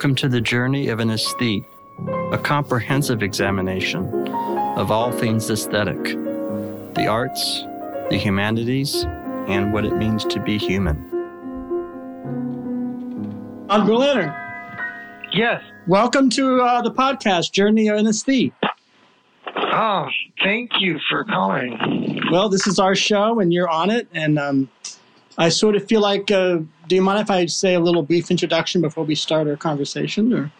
Welcome to the journey of an aesthete, a comprehensive examination of all things aesthetic, the arts, the humanities, and what it means to be human. Andre Leonard, Yes. welcome to uh, the podcast, Journey of an Aesthete. Oh, thank you for calling. Well, this is our show, and you're on it. And um, I sort of feel like, uh, do you mind if I say a little brief introduction before we start our conversation? Or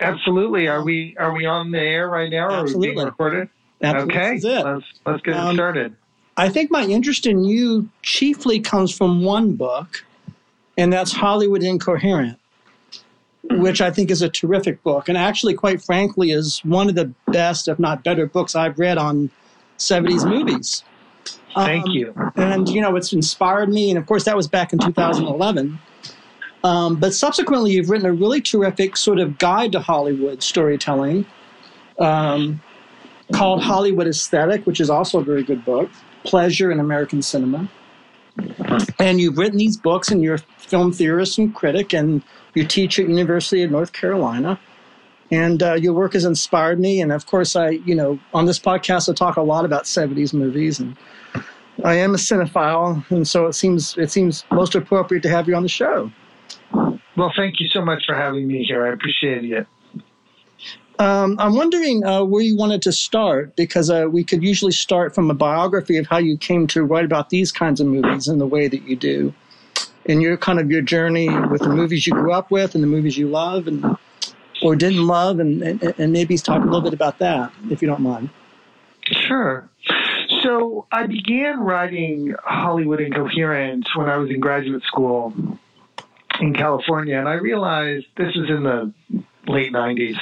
Absolutely. Are we are we on the air right now? Or Are we Absolutely. being recorded? Absolutely, okay. this is it. Let's let's get Um, it started. I think my interest in you chiefly comes from one book, and that's Hollywood Incoherent, which I think is a terrific book, and actually, quite frankly, is one of the best, if not better, books I've read on 70s movies. Thank Um, you. and you know it's inspired me and of course that was back in 2011 um, but subsequently you've written a really terrific sort of guide to hollywood storytelling um, called hollywood aesthetic which is also a very good book pleasure in american cinema. And you've written these books and you're a film theorist and critic and you teach at university of north carolina. And uh, your work has inspired me and of course i you know on this podcast i talk a lot about 70s movies and I am a cinephile, and so it seems it seems most appropriate to have you on the show. Well, thank you so much for having me here. I appreciate it. Um, I'm wondering uh, where you wanted to start because uh, we could usually start from a biography of how you came to write about these kinds of movies in the way that you do, and your kind of your journey with the movies you grew up with and the movies you love and or didn't love, and and, and maybe talk a little bit about that if you don't mind. Sure. So I began writing Hollywood Incoherent when I was in graduate school in California, and I realized this was in the late '90s,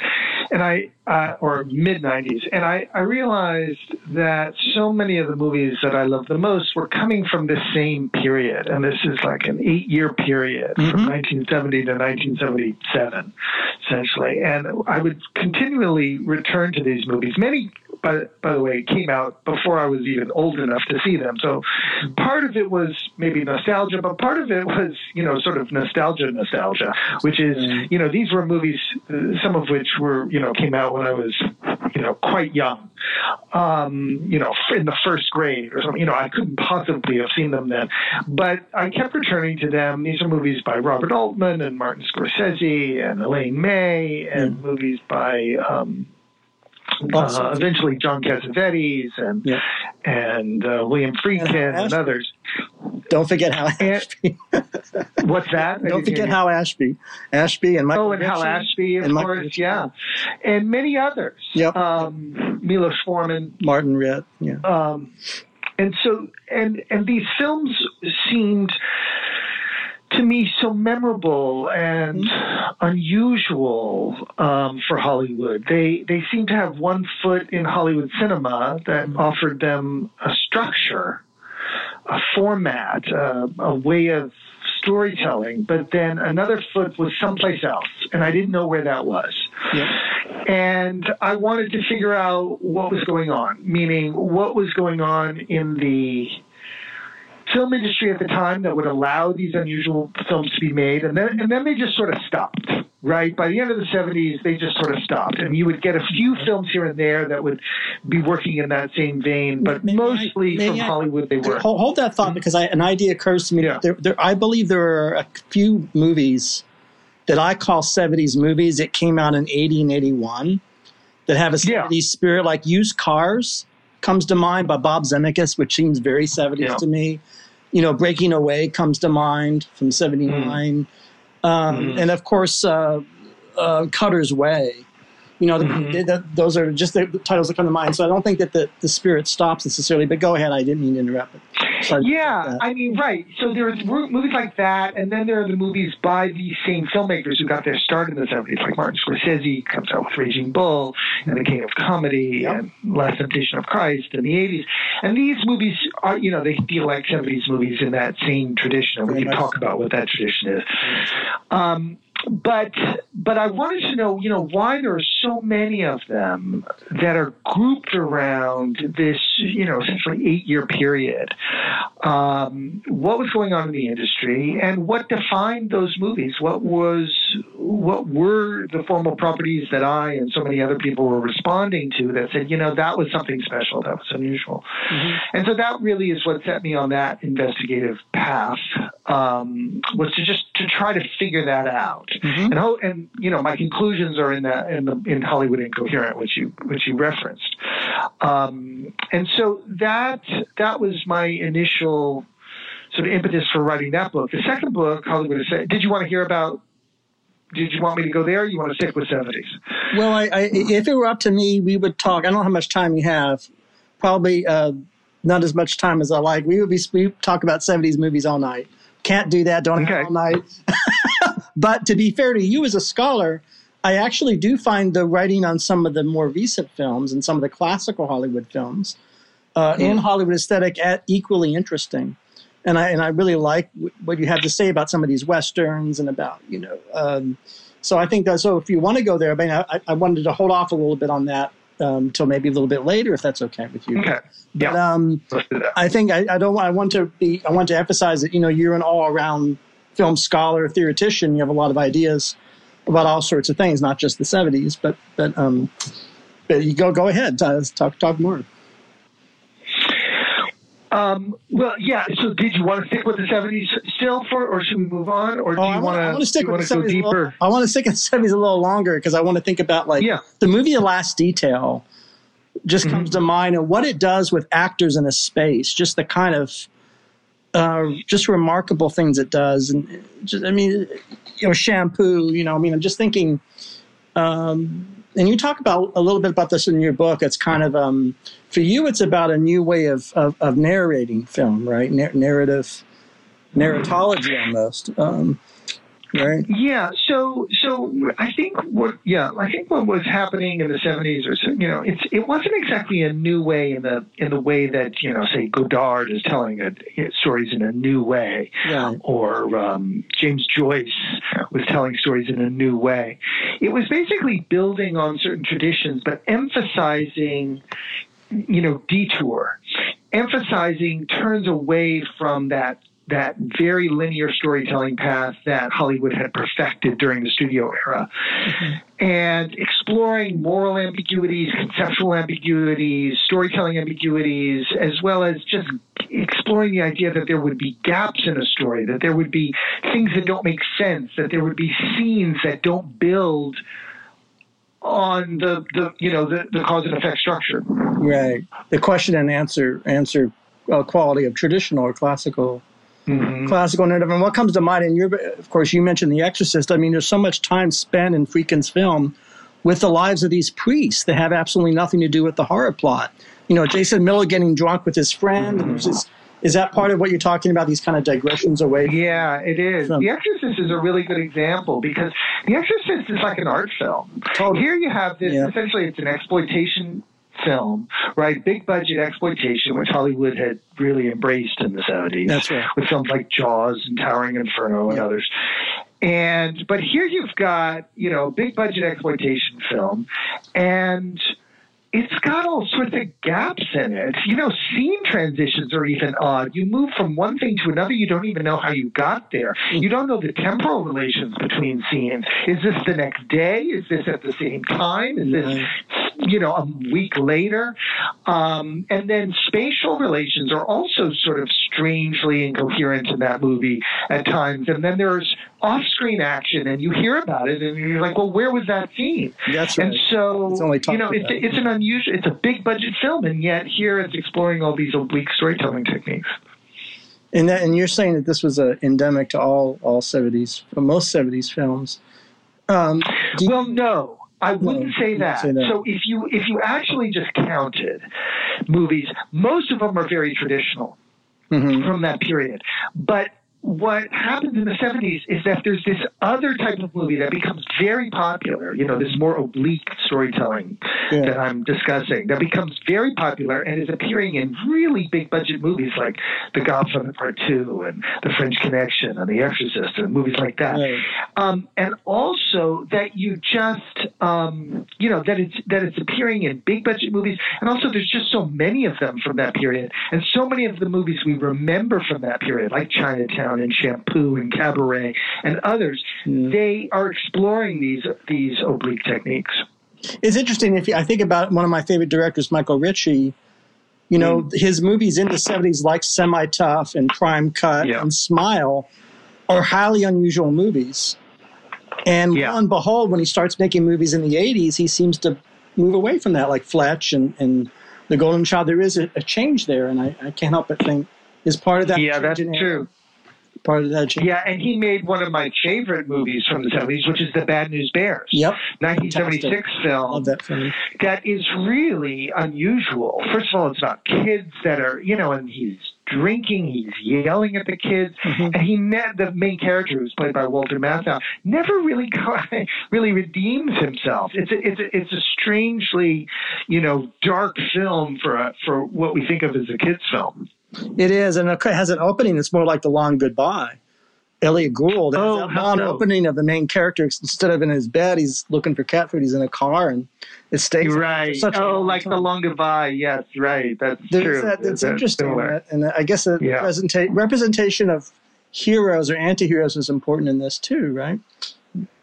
and I uh, or mid '90s, and I, I realized that so many of the movies that I loved the most were coming from this same period, and this is like an eight-year period from 1970 to 1977, essentially. And I would continually return to these movies. Many by, by the way, it came out before I was even old enough to see them. So part of it was maybe nostalgia, but part of it was, you know, sort of nostalgia, nostalgia, which is, you know, these were movies, some of which were, you know, came out when I was, you know, quite young, um, you know, in the first grade or something. You know, I couldn't possibly have seen them then, but I kept returning to them. These are movies by Robert Altman and Martin Scorsese and Elaine May and movies by, um. Uh, eventually John Cassavetes and Yeah. and uh, William Friedkin and Ashby. others. Don't forget Hal And- Ashby. What's that? Don't forget you. Hal Ashby. Ashby and Michael. Oh, and Hal Ritchie Ashby, of and Michael course, Ritchie. yeah, and many others. Yep. Um, Milos Forman, Martin Ritt. Yeah. um, and so and and these films seemed to me so memorable and unusual um, for Hollywood. They they seem to have one foot in Hollywood cinema that offered them a structure, a format, uh, a way of storytelling, but then another foot was someplace else, and I didn't know where that was. And I wanted to figure out what was going on, meaning what was going on in the film industry at the time that would allow these unusual films to be made, and then and then they just sort of stopped. Right by the end of the '70s, they just sort of stopped, and you would get a few films here and there that would be working in that same vein, but May- may I- mostly from I- Hollywood they were. Hold, hold that thought mm-hmm. because I, an idea occurs to me. Yeah. There, there, I believe there are a few movies that I call 70s movies that came out in 80 and 81 that have a 70s Yeah. spirit, like Used Cars comes to mind by Bob Zemeckis, which seems very 70s Yeah. to me. You know, Breaking Away comes to mind from 79. Um, Mhm. And of course, uh, uh, Cutter's Way. You know, the, Mhm. the, those are just the titles that come to mind. So I don't think that the, the spirit stops necessarily. But go ahead. I didn't mean to interrupt. Yeah, that. I mean, right. So there's mo- movies like that, and then there are the movies by these same filmmakers who got their start in the 70s, like Martin Scorsese comes out with Raging Bull and The King of Comedy Yep. and Last Temptation of Christ in the 80s. And these movies are, you know, they feel like 70s movies in that same tradition, and we can talk about what that tradition is. Um, but but I wanted to know, you know, why there are so many of them that are grouped around this, you know, essentially eight year period. Um, what was going on in the industry and what defined those movies? What was what were the formal properties that I and so many other people were responding to that said, you know, that was something special, that was unusual. Mm-hmm. And so that really is what set me on that investigative path um, was to just to try to figure that out. Mm-hmm. And and you know, my conclusions are in that in the in Hollywood Incoherent, which you which you referenced. Um, and so that that was my initial sort of impetus for writing that book. The second book, Hollywood is did you want to hear about did you want me to go there? you want to stick with 70s? Well, I, I, if it were up to me, we would talk. I don't know how much time you have. Probably uh, not as much time as I like. We would be we talk about 70s movies all night. Can't do that. Don't okay. have all night. but to be fair to you as a scholar, I actually do find the writing on some of the more recent films and some of the classical Hollywood films uh, mm. and Hollywood aesthetic at equally interesting and I and I really like what you have to say about some of these westerns and about you know. Um, so I think that so if you want to go there, I mean, I, I wanted to hold off a little bit on that until um, maybe a little bit later, if that's okay with you. Okay. But yeah. um, I think I, I don't. I want to be. I want to emphasize that you know you're an all-around film scholar, theoretician. You have a lot of ideas about all sorts of things, not just the '70s. But but um, but you go go ahead. Talk talk more. Um, well, yeah. So, did you want to stick with the seventies still, for, or should we move on, or do oh, you want to stick with the seventies? Deeper? I want to stick with the seventies a little longer because I want to think about like yeah. the movie The Last Detail. Just mm-hmm. comes to mind and what it does with actors in a space. Just the kind of uh, just remarkable things it does, and just I mean, you know, shampoo. You know, I mean, I'm just thinking. Um, and you talk about a little bit about this in your book. It's kind of um, for you, it's about a new way of of, of narrating film, right? narrative, narratology almost. Um, right? Yeah. So, so I think what, yeah, I think what was happening in the '70s, or you know, it's it wasn't exactly a new way in the in the way that you know, say Godard is telling a, stories in a new way, yeah. or um, James Joyce was telling stories in a new way. It was basically building on certain traditions, but emphasizing, you know, detour, emphasizing turns away from that that very linear storytelling path that Hollywood had perfected during the studio era. Mm-hmm. And exploring moral ambiguities, conceptual ambiguities, storytelling ambiguities, as well as just exploring the idea that there would be gaps in a story, that there would be things that don't make sense, that there would be scenes that don't build on the, the you know the, the cause and effect structure. Right. The question and answer answer uh, quality of traditional or classical Mm-hmm. classical narrative. And what comes to mind, and you're, of course, you mentioned The Exorcist. I mean, there's so much time spent in Friedkin's film with the lives of these priests that have absolutely nothing to do with the horror plot. You know, Jason Miller getting drunk with his friend. Mm-hmm. Just, is that part of what you're talking about? These kind of digressions away? Yeah, it is. From, the Exorcist is a really good example because The Exorcist is like an art film. Totally. Here you have this. Yeah. Essentially, it's an exploitation film, right? Big budget exploitation, which Hollywood had really embraced in the 70s. That's right. With films like Jaws and Towering Inferno and others. And, but here you've got, you know, big budget exploitation film and it's got all sorts of gaps in it. You know, scene transitions are even odd. You move from one thing to another, you don't even know how you got there. You don't know the temporal relations between scenes. Is this the next day? Is this at the same time? Is this you know, a week later. Um, and then spatial relations are also sort of strangely incoherent in that movie at times. And then there's off screen action, and you hear about it, and you're like, well, where was that scene? That's right. And so, you know, it's, it's an unusual, it's a big budget film, and yet here it's exploring all these oblique storytelling techniques. And, that, and you're saying that this was a endemic to all all 70s, most 70s films. Um, well, no. I wouldn't no, say, that. say, that. So if you if you actually just counted movies, most of them are very traditional mm-hmm. from that period. But what happens in the 70s is that there's this other type of movie that becomes very popular, you know, this more oblique storytelling yeah. that I'm discussing, that becomes very popular and is appearing in really big budget movies like The Godfather Part 2 and The French Connection and The Exorcist and movies like that. Right. Um, and also that you just, um, you know, that it's, that it's appearing in big budget movies. And also there's just so many of them from that period. And so many of the movies we remember from that period, like Chinatown Chinatown and Shampoo and Cabaret and others, mm. they are exploring these these oblique techniques. It's interesting if you, I think about one of my favorite directors, Michael Ritchie. You know, mm. his movies in the '70s, like Semi Tough and Prime Cut yeah. and Smile, are highly unusual movies. And yeah. lo and behold, when he starts making movies in the '80s, he seems to move away from that, like Fletch and, and The Golden Child. There is a, a change there, and I, I, can't help but think is part of that. Yeah, that's true. Part of that. Change. Yeah, and he made one of my favorite movies from the 70s, which is The Bad News Bears. Yep. 1976 Fantastic. film. Love that film. That is really unusual. First of all, it's about kids that are, you know, and he's drinking, he's yelling at the kids, mm-hmm. and he met the main character, who's played by Walter Matthau, never really really redeems himself. It's a, it's a, it's a strangely, you know, dark film for a, for what we think of as a kids film. It is, and it has an opening that's more like the Long Goodbye. Elliot Gould. Oh, that long opening of the main character. Instead of in his bed, he's looking for cat food. He's in a car, and it stays right. oh, like time. the long goodbye. Yes, right. That's There's true. That, that's interesting, and I guess the yeah. representa- representation of heroes or anti-heroes is important in this too, right?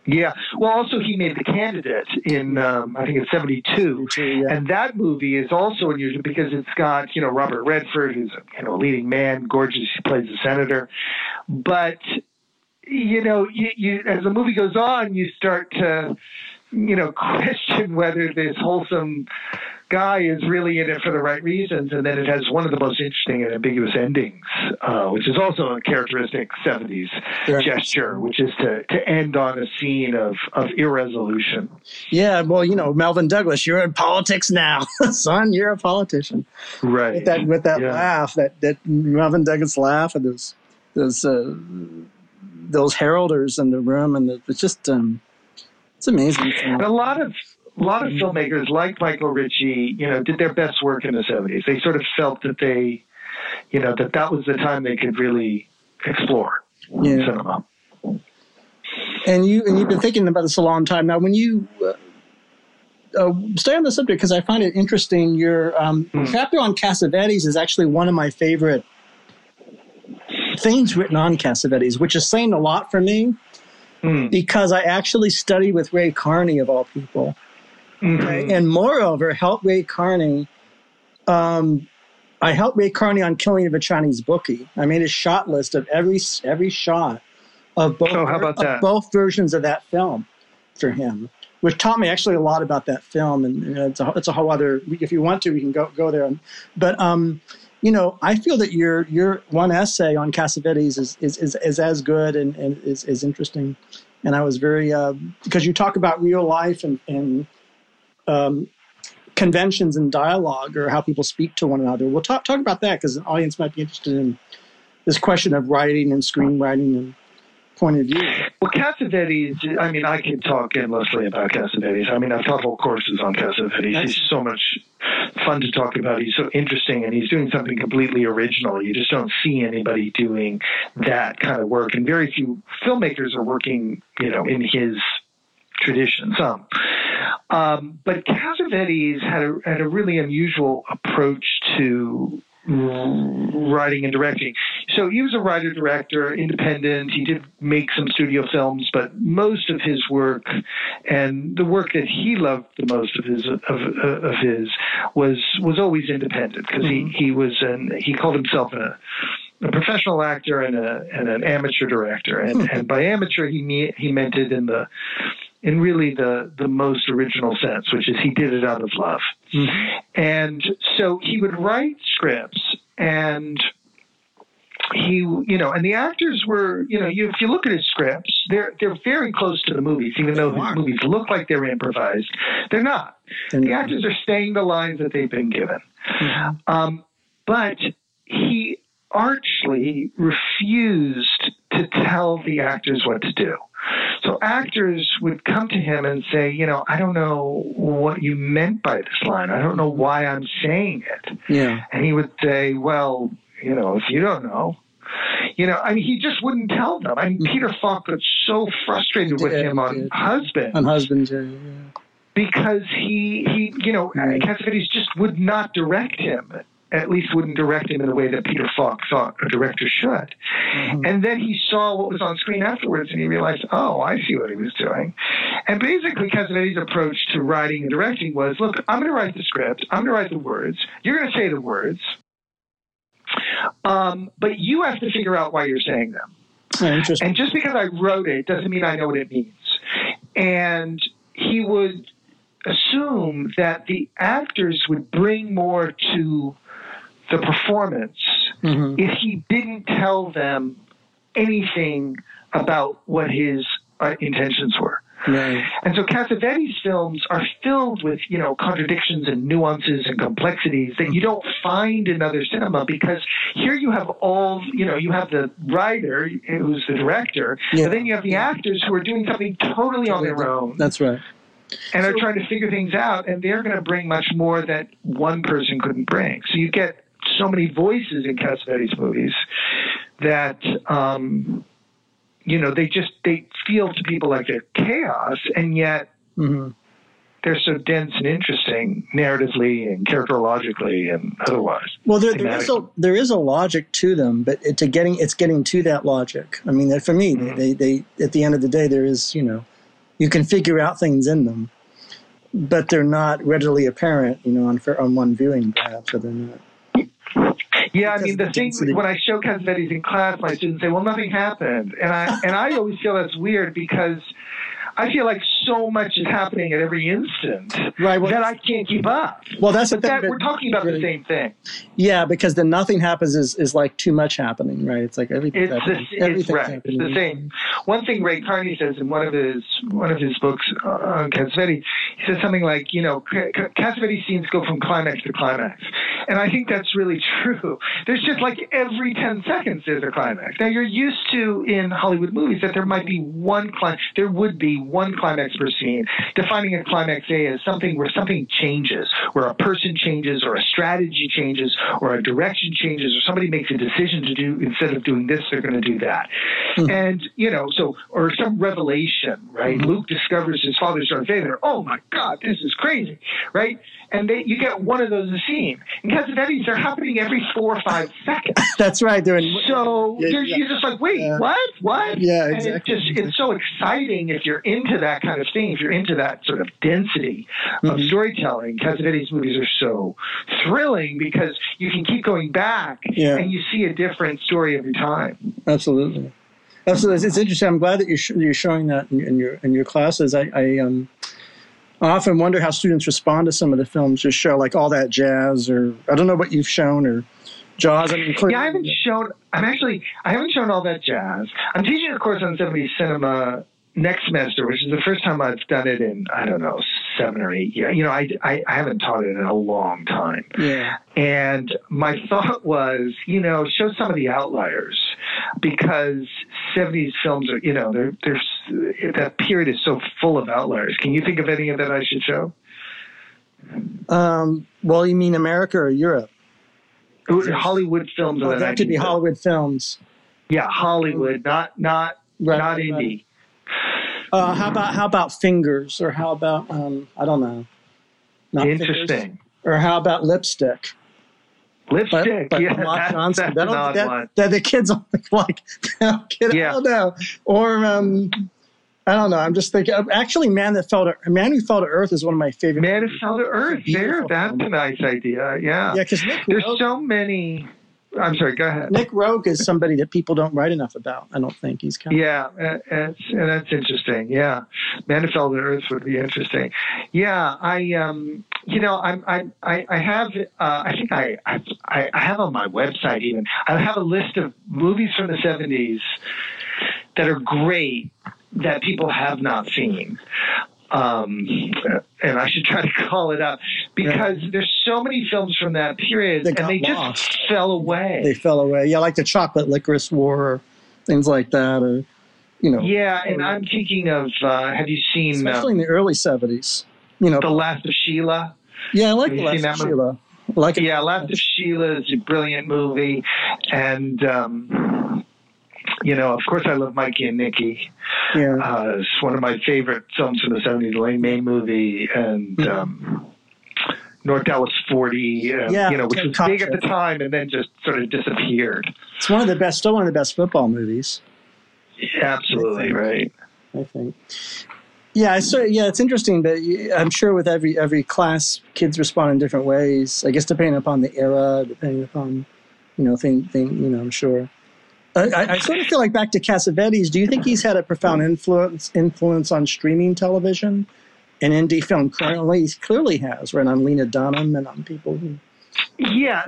Yeah. Well, also he made the candidate in um, I think it's '72, yeah. and that movie is also unusual because it's got you know Robert Redford, who's a you know a leading man, gorgeous. He plays the senator, but you know, you, you, as the movie goes on, you start to, you know, question whether this wholesome guy is really in it for the right reasons. And then it has one of the most interesting and ambiguous endings, uh, which is also a characteristic 70s right. gesture, which is to, to end on a scene of, of irresolution. Yeah, well, you know, Melvyn Douglas, you're in politics now. Son, you're a politician. Right. With that, with that yeah. laugh, that, that Melvyn Douglas laugh, and those, those, uh, those heralders in the room, and the, it's just um, it's amazing. And a lot of a lot of filmmakers like Michael Ritchie, you know, did their best work in the seventies. They sort of felt that they, you know, that that was the time they could really explore yeah. cinema. And you and you've been thinking about this a long time now. When you uh, uh, stay on the subject because I find it interesting. Your um, mm. chapter on Cassavetes is actually one of my favorite things written on Cassavetes, which is saying a lot for me mm. because I actually studied with Ray Carney, of all people. Mm-hmm. And moreover, helped Ray Carney. Um, I helped Ray Carney on Killing of a Chinese Bookie. I made a shot list of every every shot of both, oh, that? both versions of that film for him, which taught me actually a lot about that film. And you know, it's, a, it's a whole other. If you want to, we can go go there. But um, you know, I feel that your your one essay on Cassavetes is is, is, is as good and, and is, is interesting. And I was very uh, because you talk about real life and, and um, conventions and dialogue or how people speak to one another. We'll talk talk about that because an audience might be interested in this question of writing and screenwriting and point of view. Well, Cassavetes, I mean, I could talk endlessly about Cassavetes. I mean, I've taught whole courses on Cassavetes. He's so much fun to talk about. He's so interesting, and he's doing something completely original. You just don't see anybody doing that kind of work, and very few filmmakers are working, you know, in his tradition. Some. Um, but Cassavetes had a, had a really unusual approach to writing and directing. So he was a writer director, independent. He did make some studio films, but most of his work and the work that he loved the most of his of, of his was was always independent because mm-hmm. he he was an he called himself a a professional actor and a and an amateur director, and, hmm. and by amateur he me, he meant it in the in really the the most original sense, which is he did it out of love. Mm-hmm. And so he would write scripts and he you know and the actors were you know you, if you look at his scripts they're they're very close to the movies even though his movies look like they're improvised they're not the actors are saying the lines that they've been given mm-hmm. um, but he archly refused to tell the actors what to do so actors would come to him and say, you know, I don't know what you meant by this line. I don't know why I'm saying it. Yeah. And he would say, well, you know, if you don't know, you know, I mean, he just wouldn't tell them. I mean, mm-hmm. Peter Falk got so frustrated with him on did. Husband. On Husband, yeah. Because he, he, you know, mm-hmm. Cassavetes just would not direct him at least wouldn't direct him in the way that Peter Falk thought a director should. Mm-hmm. And then he saw what was on screen afterwards and he realized, oh, I see what he was doing. And basically, Cassavetes' approach to writing and directing was look, I'm going to write the script, I'm going to write the words, you're going to say the words, um, but you have to figure out why you're saying them. Oh, and just because I wrote it doesn't mean I know what it means. And he would assume that the actors would bring more to the performance mm-hmm. if he didn't tell them anything about what his uh, intentions were. Right. And so Cassavetes' films are filled with, you know, contradictions and nuances and complexities that you don't find in other cinema because here you have all, you know, you have the writer who's the director, yeah. and then you have the actors who are doing something totally on their own. That's right. And are trying to figure things out, and they're going to bring much more that one person couldn't bring. So you get so many voices in Cassavetes' movies that um, you know, they just they feel to people like they're chaos, and yet mm-hmm. they're so dense and interesting narratively and characterologically and otherwise. Well, there, there is a there is a logic to them, but it, to getting it's getting to that logic. I mean, for me, mm-hmm. they, they at the end of the day, there is you know, you can figure out things in them, but they're not readily apparent. You know, on on one viewing, perhaps, or they're not. Yeah, I mean the, thing when I show Cassavetes in class, my students say, "Well, nothing happened," and I and I always feel that's weird because I feel like so much is happening at every instant right, well, that I can't keep up. Well, that's but the thing. That, we're talking about really, the same thing. Yeah, because the nothing happens is, is like too much happening, right? It's like everything. It's, the, it's right. It's the same. One thing Ray Carney says in one of his one of his books uh, on Cassavetes, he says something like, you know, Cassavetes scenes go from climax to climax, and I think that's really true. There's just like every ten seconds there's a climax. Now you're used to in Hollywood movies that there might be one climax. There would be one climax per scene. Defining a climax A as something where something changes, where a person changes, or a strategy changes, or a direction changes, or somebody makes a decision to do instead of doing this, they're going to do that. Mm-hmm. And you know, so or some revelation, right? Mm-hmm. Luke discovers his father's Darth Vader. Oh my God, this is crazy, right? And they, you get one of those a scene. In Cassavetes, they're happening every four or five seconds. That's right. They're in, so yeah, yeah. you're just like, wait, yeah. what? What? Yeah, exactly. And it's just it's so exciting if you're into that kind of thing. If you're into that sort of density mm-hmm. of storytelling, Cassavetes movies are so thrilling because you can keep going back and you see a different story every time. Absolutely. Absolutely. It's interesting. I'm glad that you're, sh- you're showing that in, in, your in your classes. I, I um, I often wonder how students respond to some of the films you show, like all that jazz, or I don't know what you've shown, or Jaws. I mean, yeah, I haven't shown. I'm actually I haven't shown all that jazz. I'm teaching a course on 70s cinema next semester, which is the first time I've done it in I don't know seven or eight years. You know, I, I, I haven't taught it in a long time. Yeah. And my thought was, you know, show some of the outliers because 70s films are, you know, they're, they're that period is so full of outliers. Can you think of any of that I should show? Um, well, you mean America or Europe? Hollywood films. Oh, that could be Hollywood films. Yeah, Hollywood, not not right, not right. indie. Uh, how about how about fingers, or how about um, I don't know. Not Interesting. Fingers. Or how about lipstick? Lipstick, but, but yeah, Johnson. That's, that, one. that, the kids like, kid, yeah. I don't know. Or um, I don't know. I'm just thinking. Actually, Man That Fell to Man Who Fell to Earth is one of my favorite. Man Who Fell to Earth. There, that's a nice idea. Yeah. Yeah, because there's so many I'm sorry. Go ahead. Nick Roeg is somebody that people don't write enough about. I don't think he's kind. Yeah, and, and that's interesting. Yeah, Man Who Fell to Earth would be interesting. Yeah, I um, you know, I'm I I, I have uh, I think I, I I have on my website even I have a list of movies from the '70s that are great that people have not seen um, and I should try to call it up because yeah. there's so many films from that period, they and they lost. just fell away. They fell away. Yeah, like the Chocolate Licorice War, or things like that, or you know. Yeah, and I'm thinking of. Uh, have you seen? Especially uh, in the early '70s. You know, The Last of Sheila. Yeah, I like The Last of Sheila. like it. Yeah, Last of Sheila is a brilliant movie, and. Um, you know, of course, I love Mikey and Nicky. Yeah. Uh, it's one of my favorite films from the 70s, Elaine May movie. And, mm-hmm. um, North Dallas 40, uh, Yeah, you know, which was big at the time and then just sort of disappeared. It's one of the best, still one of the best football movies. Absolutely right. I think. Yeah, so yeah, it's interesting, but I'm sure with every every class, kids respond in different ways. I guess depending upon the era, depending upon you know thing thing. You know, I'm sure. I, I, sort of feel like back to Cassavetes. Do you think he's had a profound influence influence on streaming television and indie film currently? He clearly has, right? On Lena Dunham and on people who. Yeah,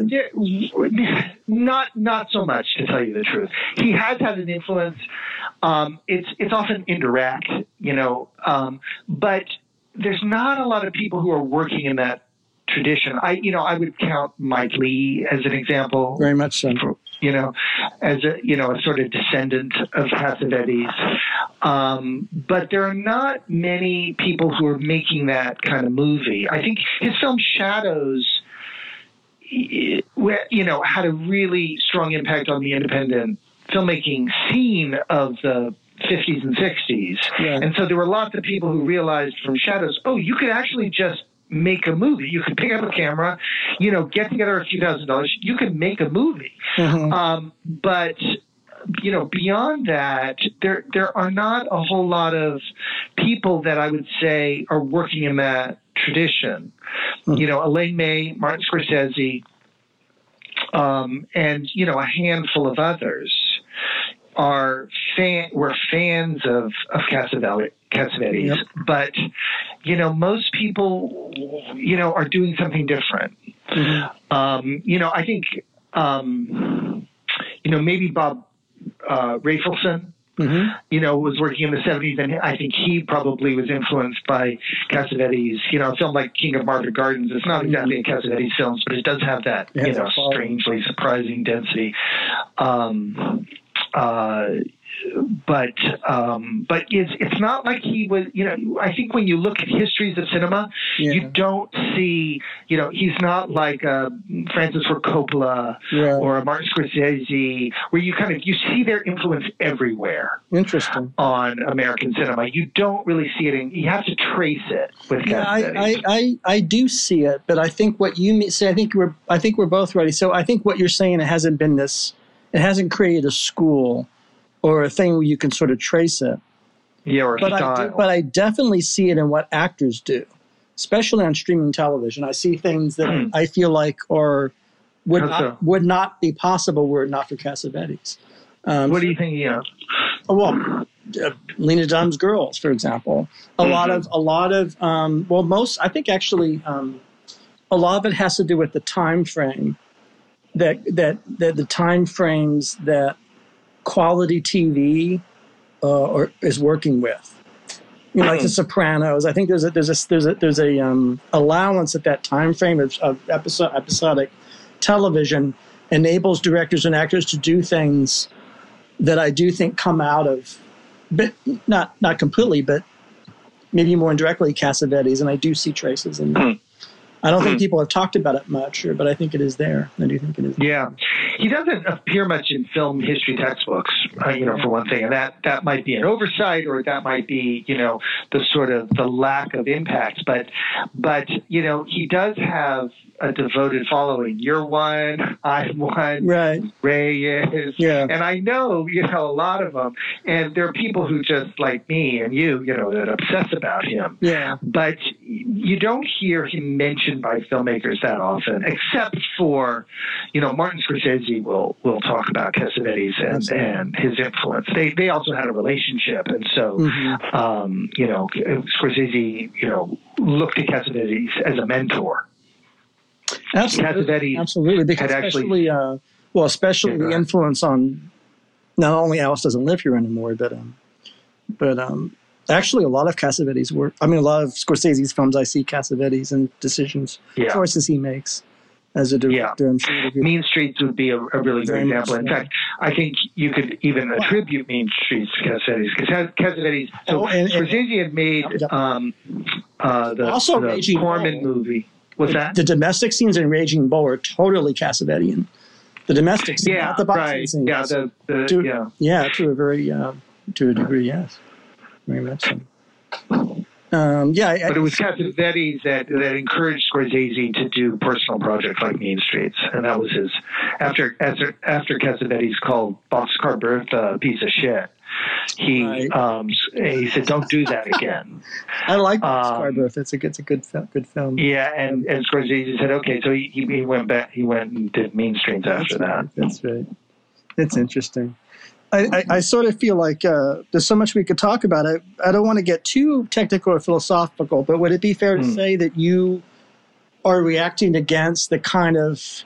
not not so much to tell you the truth. He has had an influence. Um, it's it's often indirect, you know, um, but there's not a lot of people who are working in that tradition. I you know I would count Mike Lee as an example. Very much so. You know, as a you know a sort of descendant of Cassavetes, um, but there are not many people who are making that kind of movie. I think his film Shadows where you know had a really strong impact on the independent filmmaking scene of the 50s and 60s Yeah. and so there were lots of people who realized from shadows oh you could actually just make a movie you could pick up a camera you know get together a few thousand dollars you could make a movie Mhm. um, but you know, beyond that, there there are not a whole lot of people that I would say are working in that tradition. Hmm. You know, Elaine May, Martin Scorsese, um, and you know, a handful of others are fan were fans of of Cassavetes. Yep. but you know, most people, you know, are doing something different. Mhm. Um, you know, I think, um, you know, maybe Bob uh, Rafelson, Mhm. you know, was working in the 70s, and I think he probably was influenced by Cassavetes. You know, a film like King of Marvin Gardens It's not exactly a Cassavetes film, but it does have that, It you know, strangely surprising density. Um, uh, but um, but it's it's not like he was. You know, I think when you look at histories of cinema, Yeah. you don't see. You know, he's not like uh, Francis Ford Coppola Yeah. or a Martin Scorsese, where you kind of you see their influence everywhere Interesting. on American cinema. You don't really see it. In, you have to trace it with Yeah, I, I, I, I do see it, but I think what you say, I think we're, I think we're both ready. So I think what you're saying, it hasn't been this, it hasn't created a school or a thing where you can sort of trace it. yeah, or But I, style. do, but I definitely see it in what actors do, especially on streaming television. I see things that Hmm. I feel like are would not, so? would not be possible were it not for Cassavetes. Um, what are you thinking of? well, uh, Lena Dunham's Girls, for example. A lot Mhm. of a lot of um, well, most I think actually um, a lot of it has to do with the time frame that that that the time frames that quality TV uh, or, is working with. You know, like The Sopranos. I think there's a there's a there's a there's a um, allowance at that time frame of, of episode, episodic television enables directors and actors to do things that I do think come out of, but not not completely, but maybe more indirectly Cassavetes, and I do see traces in. Hmm. I don't think people have talked about it much, but I think it is there. I do think it is. Yeah, he doesn't appear much in film history textbooks, uh, you know, for one thing, and that that might be an oversight, or that might be, you know, the sort of the lack of impact. But but you know, he does have a devoted following. You're one, I'm one, Right. Ray is, Yeah. and I know you know a lot of them, and there are people who just like me and you, you know, that obsess about him Yeah. but you don't hear him mentioned by filmmakers that often, except for, you know, Martin Scorsese will will talk about Cassavetes and, Absolutely. and his influence. They they also had a relationship, and so Mhm. um, you know, Scorsese, you know, looked at Cassavetes as a mentor. Absolutely. Absolutely. Because had actually- especially, uh, well, especially Yeah, the influence on not only Alice doesn't live here anymore, but um, but um, actually a lot of Cassavetes work. I mean, a lot of Scorsese's films, I see Cassavetes and decisions, Yeah. choices he makes as a director. I'm sure. Mean Streets would be a, a really good example. In fact, I think you could even attribute Mean Streets to Cassavetes because Cassavetes. So Oh, and- and- Scorsese had made Yeah. um, uh, the, Also the Raging Corman Bull. movie. What's that? The domestic scenes in Raging Bull are totally Cassavetian. The domestic scenes, yeah, not the boxing right. scenes. Yeah, the, the Dude. yeah. Yeah, to a very uh, to a degree, yes, very much so. Um, yeah, I, but it was Cassavetes that that encouraged Scorsese to do personal projects like Mean Streets, and that was his. After after after Cassavetes called Boxcar Bertha a piece of shit, he right. um, he said, "Don't do that again." I like um, Bertha. It's a it's a good good film. Yeah, and and Scorsese said, "Okay," so he he went back. He went and did Mean Streets after That's that. That's right. It's interesting. I, I, I, sort of feel like uh, there's so much we could talk about. I, I don't want to get too technical or philosophical, but would it be fair to mm. say that you are reacting against the kind of.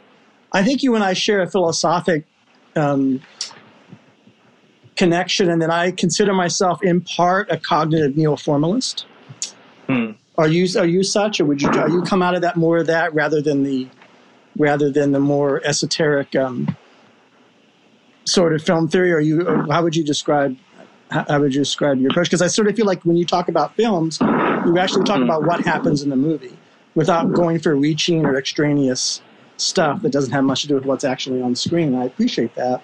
I think you and I share a philosophic um, connection, and that I consider myself in part a cognitive neo-formalist. Mm. Are you are you such, or would you are you come out of that more of that rather than the rather than the more esoteric um, sort of film theory, or you? Or how would you describe? How would you describe your approach? Because I sort of feel like when you talk about films, you actually talk about what happens in the movie without going for reaching or extraneous stuff that doesn't have much to do with what's actually on screen. I appreciate that,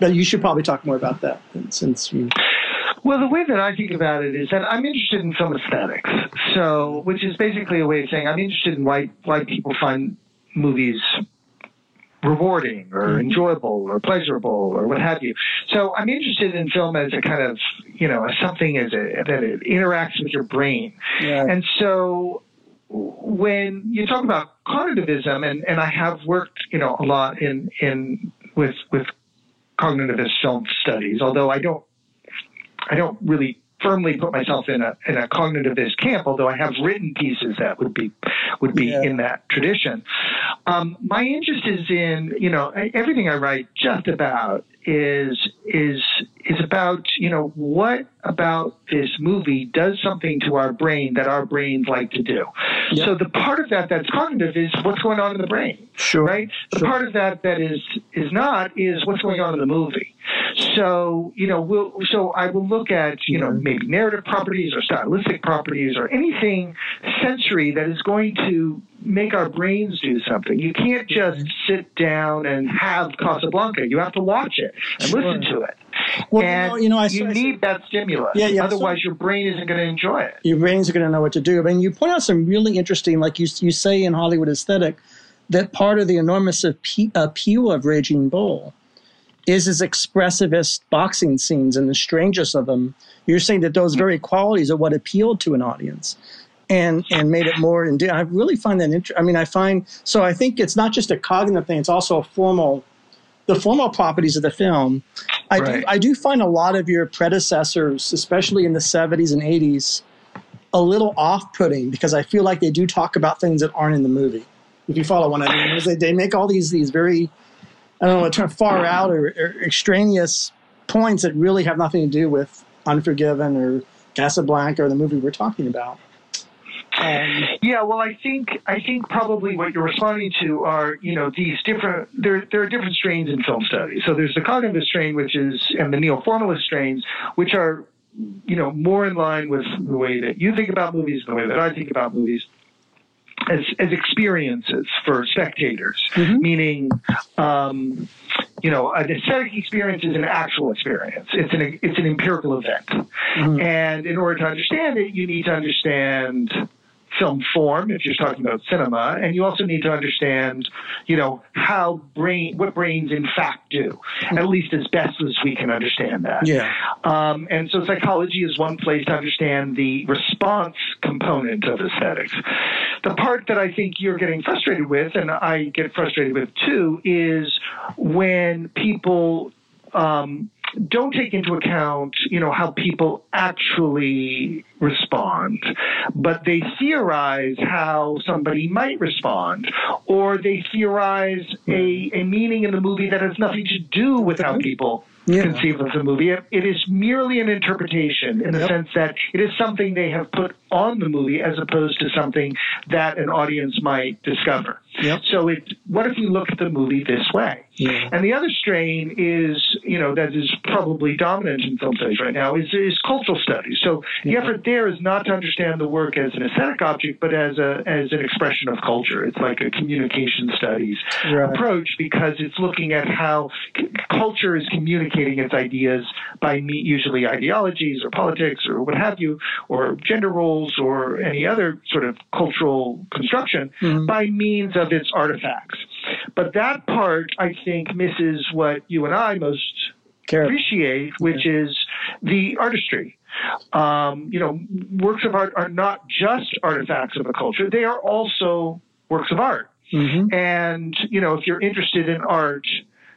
but you should probably talk more about that since you. Well, the way that I think about it is that I'm interested in film aesthetics. So, which is basically a way of saying I'm interested in why why people find movies rewarding or mm-hmm. enjoyable or pleasurable or what have you. So I'm interested in film as a kind of, you know, as something as a, that it interacts with your brain. Yeah. And so when you talk about cognitivism, and, and I have worked, you know, a lot in, in with, with cognitivist film studies, although I don't, I don't really firmly put myself in a in a cognitivist camp, although I have written pieces that would be would be yeah. in that tradition. Um, my interest is in you know everything I write just about is is is about you know what about this movie does something to our brain that our brains like to do. Yeah. So the part of that that's cognitive is what's going on in the brain, sure. right? The sure. part of that that is is not is what's going on in the movie. So you know, we'll so I will look at you know mm-hmm. maybe narrative properties or stylistic properties or anything sensory that is going to make our brains do something. You can't just mm-hmm. sit down and have Casablanca. You have to watch it and sure. listen to it. Well, and you know, you, know, I, you I, need I, that stimulus. Yeah, yeah. Otherwise, so, your brain isn't going to enjoy it. Your brains are going to know what to do. I mean, you point out some really interesting, like you you say in Hollywood aesthetic, that part of the enormous appeal of Raging Bull is his expressivist boxing scenes and the strangest of them. You're saying that those very qualities are what appealed to an audience and and made it more. And I really find that interesting. I mean, I find so. I think it's not just a cognitive thing; it's also a formal. The formal properties of the film. I right. do. I do find a lot of your predecessors, especially in the '70s and '80s, a little off-putting because I feel like they do talk about things that aren't in the movie. If you follow what I mean, they, they make all these these very I don't know, term far out or, or, extraneous points that really have nothing to do with Unforgiven or Casablanca or the movie we're talking about. Um, yeah, well, I think I think probably what you're responding to are you know these different there there are different strains in film studies. So there's the cognitive strain, which is and the neo-formalist strains, which are you know more in line with the way that you think about movies, the way that I think about movies as, as experiences for spectators, mm-hmm. meaning, um, you know, an aesthetic experience is an actual experience. It's an it's an empirical event, mm-hmm. and in order to understand it, you need to understand film form if you're talking about cinema and you also need to understand you know how brain what brains in fact do at least as best as we can understand that. Yeah. Um, and so psychology is one place to understand the response component of aesthetics. The part that i think you're getting frustrated with and i get frustrated with too is when people um, don't take into account, you know, how people actually respond, but they theorize how somebody might respond, or they theorize a, hmm. a meaning in the movie that has nothing to do with how people yeah. conceive of the movie. It, it is merely an interpretation in the yep. sense that it is something they have put on the movie as opposed to something that an audience might discover. Yep. So it, what if you look at the movie this way? Yeah. And the other strain is, you know, that is probably dominant in film studies right now is, is cultural studies. So the effort there is not to understand the work as an aesthetic object, but as a as an expression of culture. It's like a communication studies right. approach because it's looking at how culture is communicating its ideas by usually ideologies or politics or what have you, or gender roles or any other sort of cultural construction mm-hmm. by means of its artifacts. But that part, I think, misses what you and I most Care. appreciate, which yeah. is the artistry. Um, you know, works of art are not just artifacts of a culture; they are also works of art. Mm-hmm. And you know, if you're interested in art,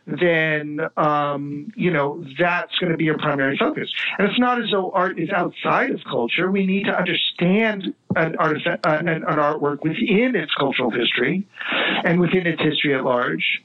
then um, you know that's going to be your primary focus. And it's not as though art is outside of culture. We need to understand an, artifact, uh, an, an artwork within its cultural history and within its history at large.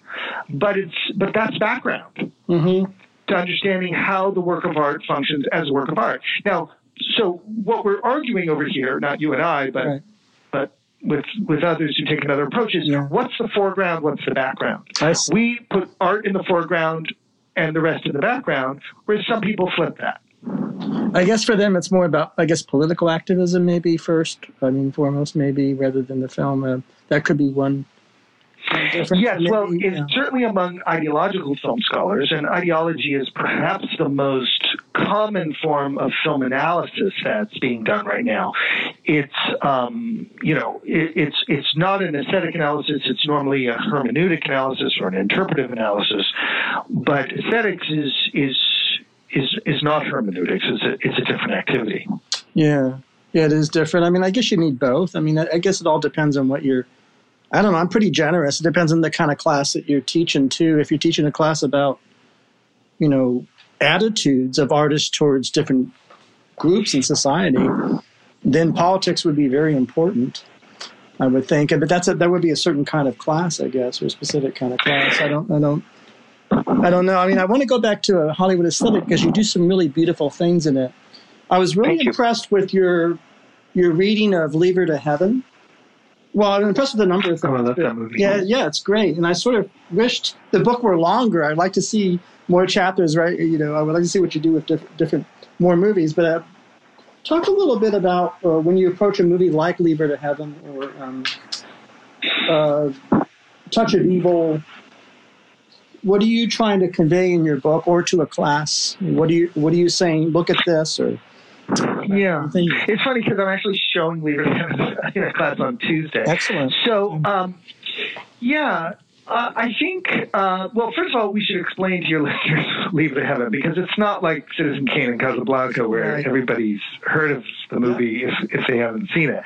But it's but that's background. Mm-hmm to understanding how the work of art functions as a work of art. Now, so what we're arguing over here, not you and I, but right. but with with others who take another approach is yeah. what's the foreground, what's the background. We put art in the foreground and the rest in the background, whereas some people flip that. I guess for them, it's more about, I guess, political activism, maybe first. I mean, foremost, maybe rather than the film. Uh, that could be one Yes, well, it's certainly among ideological film scholars, and ideology is perhaps the most common form of film analysis that's being done right now. It's, um, you know, it, it's it's not an aesthetic analysis. It's normally a hermeneutic analysis or an interpretive analysis, but aesthetics is is is is not hermeneutics. It's a it's a different activity. Yeah, yeah, it is different. I mean, I guess you need both. I mean, I guess it all depends on what you're I don't know. I'm pretty generous. It depends on the kind of class that you're teaching too. If you're teaching a class about, you know, attitudes of artists towards different groups in society, then politics would be very important. I would think, but that's a, that would be a certain kind of class, I guess, or a specific kind of class. I don't, I don't, I don't know. I mean, I want to go back to a Hollywood aesthetic because you do some really beautiful things in it. I was really Thank impressed you. with your your reading of Leave Her to Heaven. Well, I'm impressed with the number of things. Oh, I love that movie. Yeah, yeah, it's great. And I sort of wished the book were longer. I'd like to see more chapters, right? You know, I would like to see what you do with diff- different, more movies. But uh, talk a little bit about uh, when you approach a movie like Leave Her to Heaven or um, uh, Touch of Evil. What are you trying to convey in your book or to a class? What are you What are you saying? Look at this or yeah, it's funny because I'm actually showing Leave It in a class on Tuesday. Excellent. So, um, yeah, uh, I think, uh, well, first of all, we should explain to your listeners Leave It to Heaven because it's not like Citizen Kane and Casablanca where right. everybody's heard of the movie yeah. if, if they haven't seen it.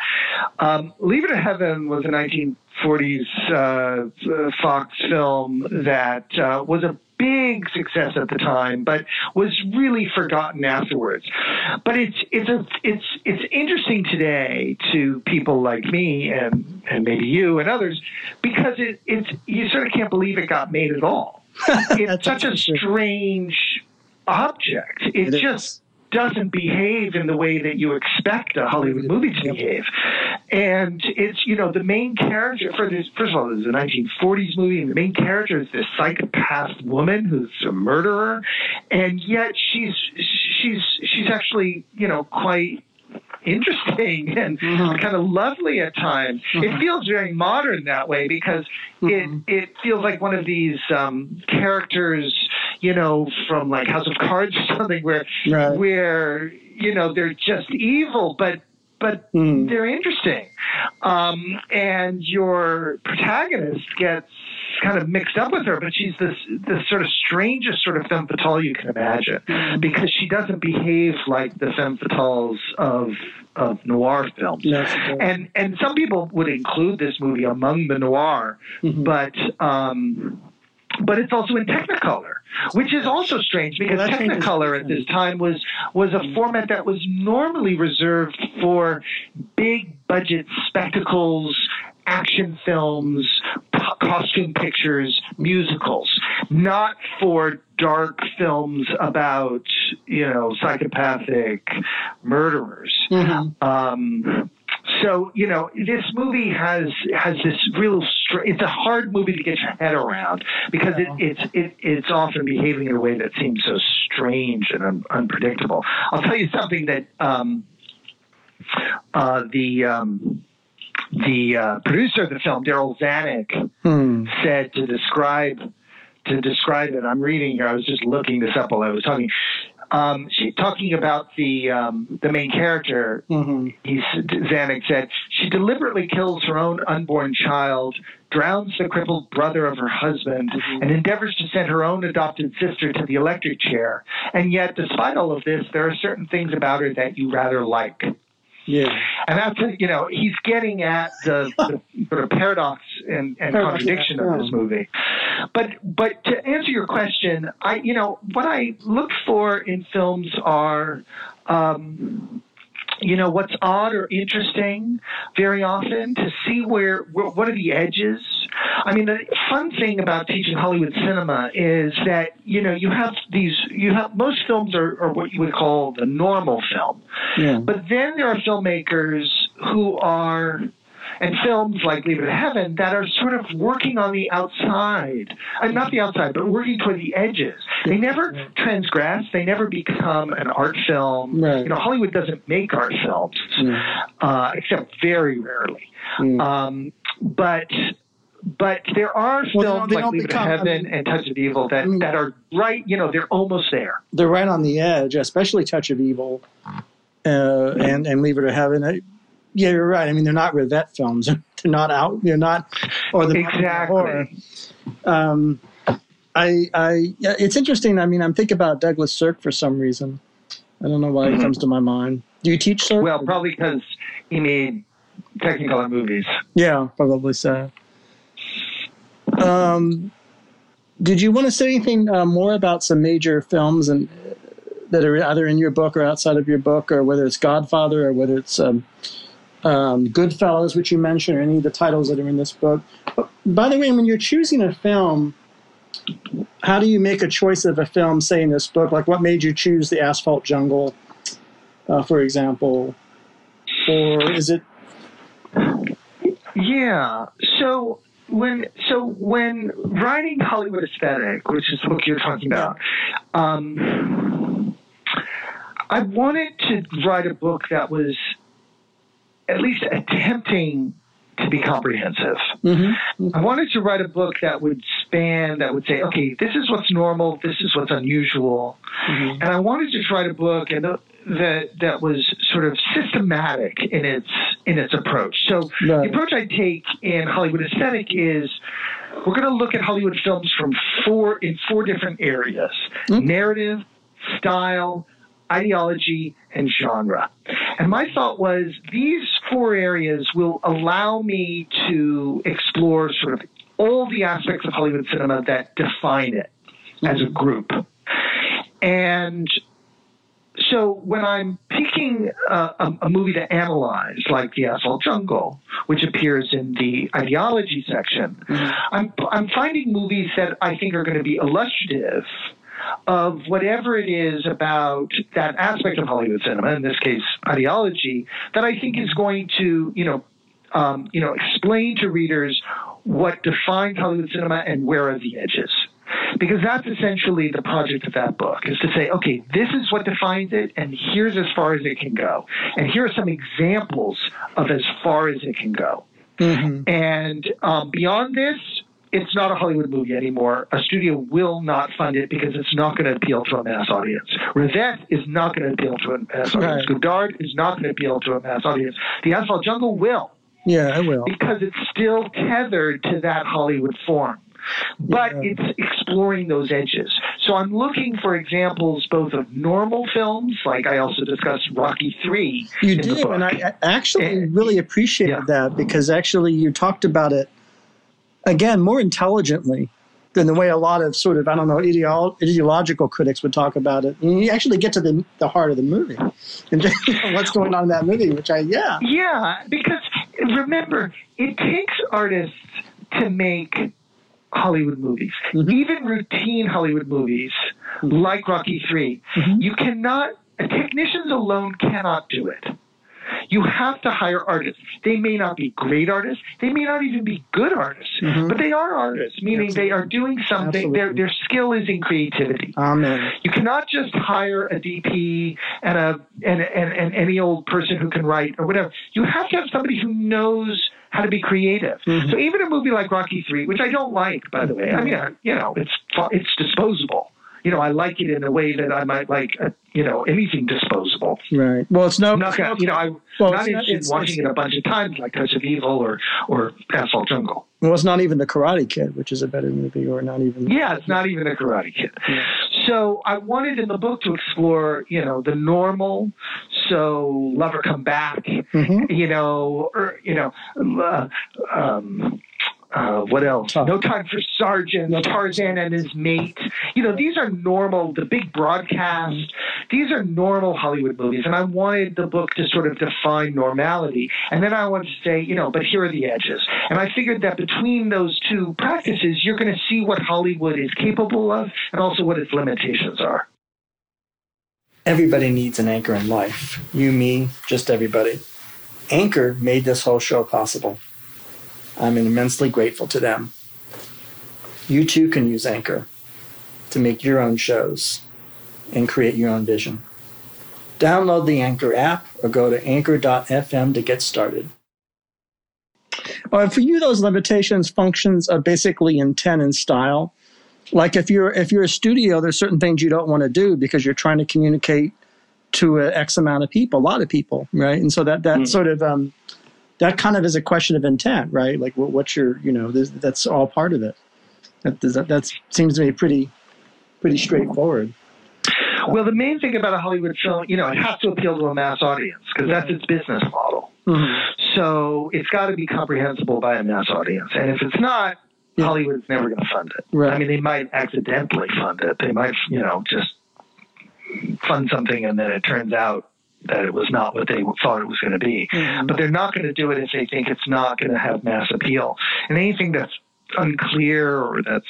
Um, Leave It to Heaven was a 1940s uh, Fox film that uh, was a big success at the time, but was really forgotten afterwards. But it's it's a it's it's interesting today to people like me and and maybe you and others because it it's you sort of can't believe it got made at all. it's such a strange object. It, it just doesn't behave in the way that you expect a Hollywood movie to behave. And it's, you know, the main character for this, first of all, this is a 1940s movie, and the main character is this psychopath woman who's a murderer. And yet she's, she's, she's actually, you know, quite interesting and mm-hmm. kind of lovely at times. Mm-hmm. It feels very modern that way because mm-hmm. it it feels like one of these um, characters, you know, from like House of Cards or something, where right. where you know they're just evil, but but mm. they're interesting. Um, and your protagonist gets kind of mixed up with her, but she's this this sort of strangest sort of femme fatale you can imagine mm-hmm. because she doesn't behave like the femme fatales of of noir films. Yes, and and some people would include this movie among the noir, mm-hmm. but um, but it's also in Technicolor, which is also strange because well, Technicolor at this time was was a format that was normally reserved for big budget spectacles, action films, costume pictures, musicals, not for dark films about you know psychopathic murderers. Mm-hmm. Um, so you know this movie has has this real str- it's a hard movie to get your head around because it, it's it, it's often behaving in a way that seems so strange and un- unpredictable i'll tell you something that um, uh, the um, the uh, producer of the film, Darryl Zanuck, hmm. said to describe to describe it. I'm reading here. I was just looking this up while I was talking. Um, she talking about the um, the main character. Mm-hmm. He Zanuck said she deliberately kills her own unborn child, drowns the crippled brother of her husband, Mhm. and endeavors to send her own adopted sister to the electric chair. And yet, despite all of this, there are certain things about her that you rather like. Yeah. And that's you know he's getting at the, the sort of paradox and, and Paradox, contradiction yeah. of this movie. But but to answer your question, I you know what I look for in films are. Um, you know what's odd or interesting very often to see where, where what are the edges i mean the fun thing about teaching hollywood cinema is that you know you have these you have most films are, are what you would call the normal film Yeah. but then there are filmmakers who are, and films like Leave It to Heaven that are sort of working on the outside, uh, not the outside, but working toward the edges. They never transgress. They never become an art film. Right. You know, Hollywood doesn't make art films, Yeah. uh, except very rarely. Mm. Um, but but there are Well, films don't- like Leave It to become- I Heaven mean- and Touch of Evil that, mean- that are right. You know, they're almost there. They're right on the edge, especially Touch of Evil, uh, and and Leave It to Heaven. Yeah, you're right. I mean, they're not Rivette films. They're not out. They're not, or the horror. Exactly. Um, I, I, yeah, it's interesting. I mean, I'm thinking about Douglas Sirk for some reason. I don't know why it comes to my mind. Do you teach Sirk? Well, probably because he made Technicolor movies. yeah, probably so. Um, did you want to say anything uh, more about some major films and that are either in your book or outside of your book, or whether it's Godfather or whether it's um, um, Goodfellas, which you mentioned, or any of the titles that are in this book? But, by the way, when you're choosing a film, how do you make a choice of a film, say in this book? Like, what made you choose The Asphalt Jungle, uh, for example? Or is it Yeah. So when so when writing Hollywood aesthetic, which is the book you're talking about, um, I wanted to write a book that was at least attempting to be comprehensive. Mm-hmm. I wanted to write a book that would span, that would say, okay, this is what's normal, this is what's unusual, Mhm. and I wanted to write a book and uh, that that was sort of systematic in its in its approach. So Right. the approach I take in Hollywood aesthetic is we're going to look at Hollywood films from four in four different areas: Mm. narrative, style, ideology, and genre. And my thought was these four areas will allow me to explore sort of all the aspects of Hollywood cinema that define it as a group. And so when I'm picking uh, a, a movie to analyze, like The Asphalt Jungle, which appears in the ideology section, I'm, I'm finding movies that I think are going to be illustrative of whatever it is about that aspect of Hollywood cinema, in this case, ideology, that I think is going to, you know, um, you know, explain to readers what defines Hollywood cinema and where are the edges. Because that's essentially the project of that book is to say, okay, this is what defines it, and here's as far as it can go. And here are some examples of as far as it can go. Mm-hmm. And um, beyond this, it's not a Hollywood movie anymore. A studio will not fund it because it's not going to appeal to a mass audience. Rivette is not going to appeal to a mass audience. Right. Godard is not going to appeal to a mass audience. The Asphalt Jungle will Yeah, I will. because it's still tethered to that Hollywood form. But Yeah. it's exploring those edges. So I'm looking for examples both of normal films, like I also discussed Rocky Three You in the book. and I I actually And- really appreciated Yeah. that because actually you talked about it again more intelligently than the way a lot of sort of I don't know ideolo- ideological critics would talk about it. And you actually get to the the heart of the movie and what's going on in that movie, which I yeah Yeah, because remember, it takes artists to make Hollywood movies, Mhm. even routine Hollywood movies Mm-hmm. like Rocky 3 Mhm. You cannot, technicians alone cannot do it. You have to hire artists. They may not be great artists. They may not even be good artists, Mhm. but they are artists, meaning they are doing something. Their Absolutely. their skill is in creativity. Amen. You cannot just hire a DP and a and, and, and any old person who can write or whatever. You have to have somebody who knows how to be creative. Mhm. So even a movie like Rocky Three, which I don't like, by the way, I mean, I- you know, it's it's disposable. You know, I like it in a way that I might like, uh, you know, anything disposable. Right. Well, it's no. I'm not gonna, you know, I'm Well, not interested in watching it a bunch of times, like Touch of Evil or or Asphalt Jungle. Well, it's not even the Karate Kid, which is a better movie, or not even. Yeah, it's not even the Karate Kid. Yeah. So I wanted in the book to explore, you know, the normal. So lover come back, Mhm. you know, or you know, uh, um, uh, what else? Tough. No time for Sergeant, Tarzan and his mate. You know, these are normal. The big broadcast. These are normal Hollywood movies, and I wanted the book to sort of define normality. And then I wanted to say, you know, but here are the edges. And I figured that between those two practices, you're going to see what Hollywood is capable of, and also what its limitations are. Everybody needs an anchor in life. You, me, just everybody. Anchor made this whole show possible. I'm immensely grateful to them. You too can use Anchor to make your own shows and create your own vision. Download the Anchor app or go to anchor.fm to get started. Uh, for you, those limitations functions are basically intent and style. Like if you're if you're a studio, there's certain things you don't want to do because you're trying to communicate to a X amount of people, a lot of people, right? And so that that Mhm. sort of um, that kind of is a question of intent, right? Like what, what's your you know this, that's all part of it. That that, that seems to me pretty pretty straightforward. Well, the main thing about a Hollywood film, you know, it has to appeal to a mass audience because that's its business model. Mm-hmm. So it's got to be comprehensible by a mass audience. And if it's not, Yeah. Hollywood's never going to fund it. Right. I mean, they might accidentally fund it. They might, you know, just fund something and then it turns out that it was not what they thought it was going to be. Mhm. But they're not going to do it if they think it's not going to have mass appeal. And anything that's unclear or that's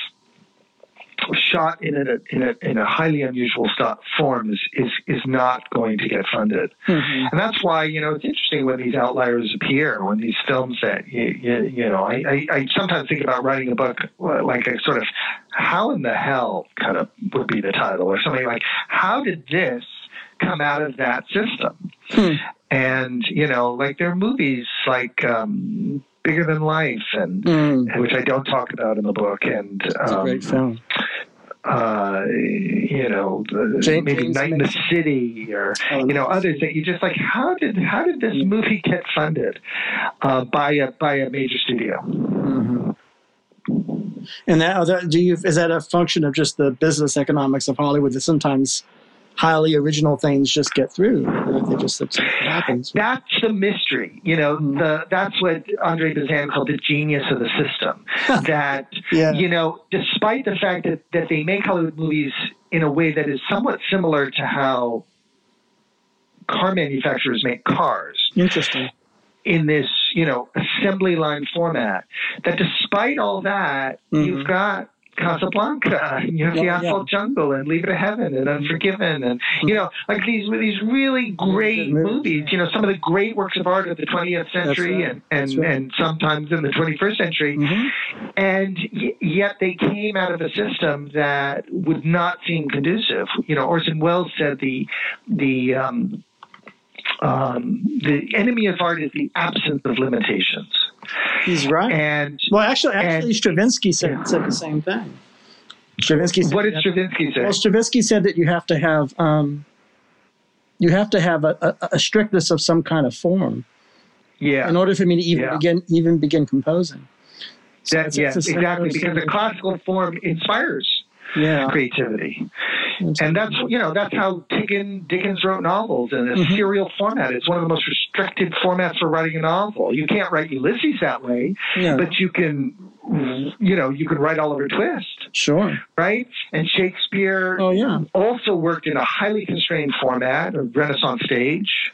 shot in a in a in a highly unusual form is, is is not going to get funded. Mhm. And that's why, you know, it's interesting when these outliers appear, when these films that, you, you, you know, I, I, I sometimes think about writing a book uh, like a sort of how in the hell kind of would be the title or something like, how did this come out of that system? Hmm. And, you know, like there are movies like um, Bigger Than Life and Mm. which I don't talk about in the book, and um, great film. uh, you know, the, James- maybe James Night in the City, or Oh, you know, others that you just like. How did how did this Mm. movie get funded uh, by a by a major studio? hmm And that, that do you is that a function of just the business economics of Hollywood that sometimes highly original things just get through? Just it happens. That's the mystery, you know. Mm. The that's what Andre Bazin called the genius of the system. that Yeah. you know, despite the fact that that they make Hollywood movies in a way that is somewhat similar to how car manufacturers make cars. Interesting. in this, you know, assembly line format. That despite all that, Mhm. you've got Casablanca, and you have the Yeah, yeah. Asphalt Jungle, and Leave It to Heaven, and Unforgiven, and you know, like these these really great movies. You know, some of the great works of art of the 20th century, right. and and, right. and sometimes in the 21st century, Mhm. and y- yet they came out of a system that would not seem conducive. You know, Orson Welles said the the um, um, the enemy of art is the absence of limitations. He's right. And well, actually, actually, and- Stravinsky said, said the same thing. Stravinsky. Said what did Stravinsky say? Well, Stravinsky said that you have to have um, you have to have a, a, a strictness of some kind of form yeah, in order for me to even Yeah. begin even begin composing. So that, it's- yeah, it's a similar exactly. Because the classical form inspires yeah, creativity, And that's you know that's how Dickens, Dickens wrote novels in a Mhm. serial format. It's one of the most restricted formats for writing a novel. You can't write Ulysses that way, yeah, but you can, you know, you can write Oliver Twist, sure. right? And Shakespeare Oh yeah, also worked in a highly constrained format, a Renaissance stage,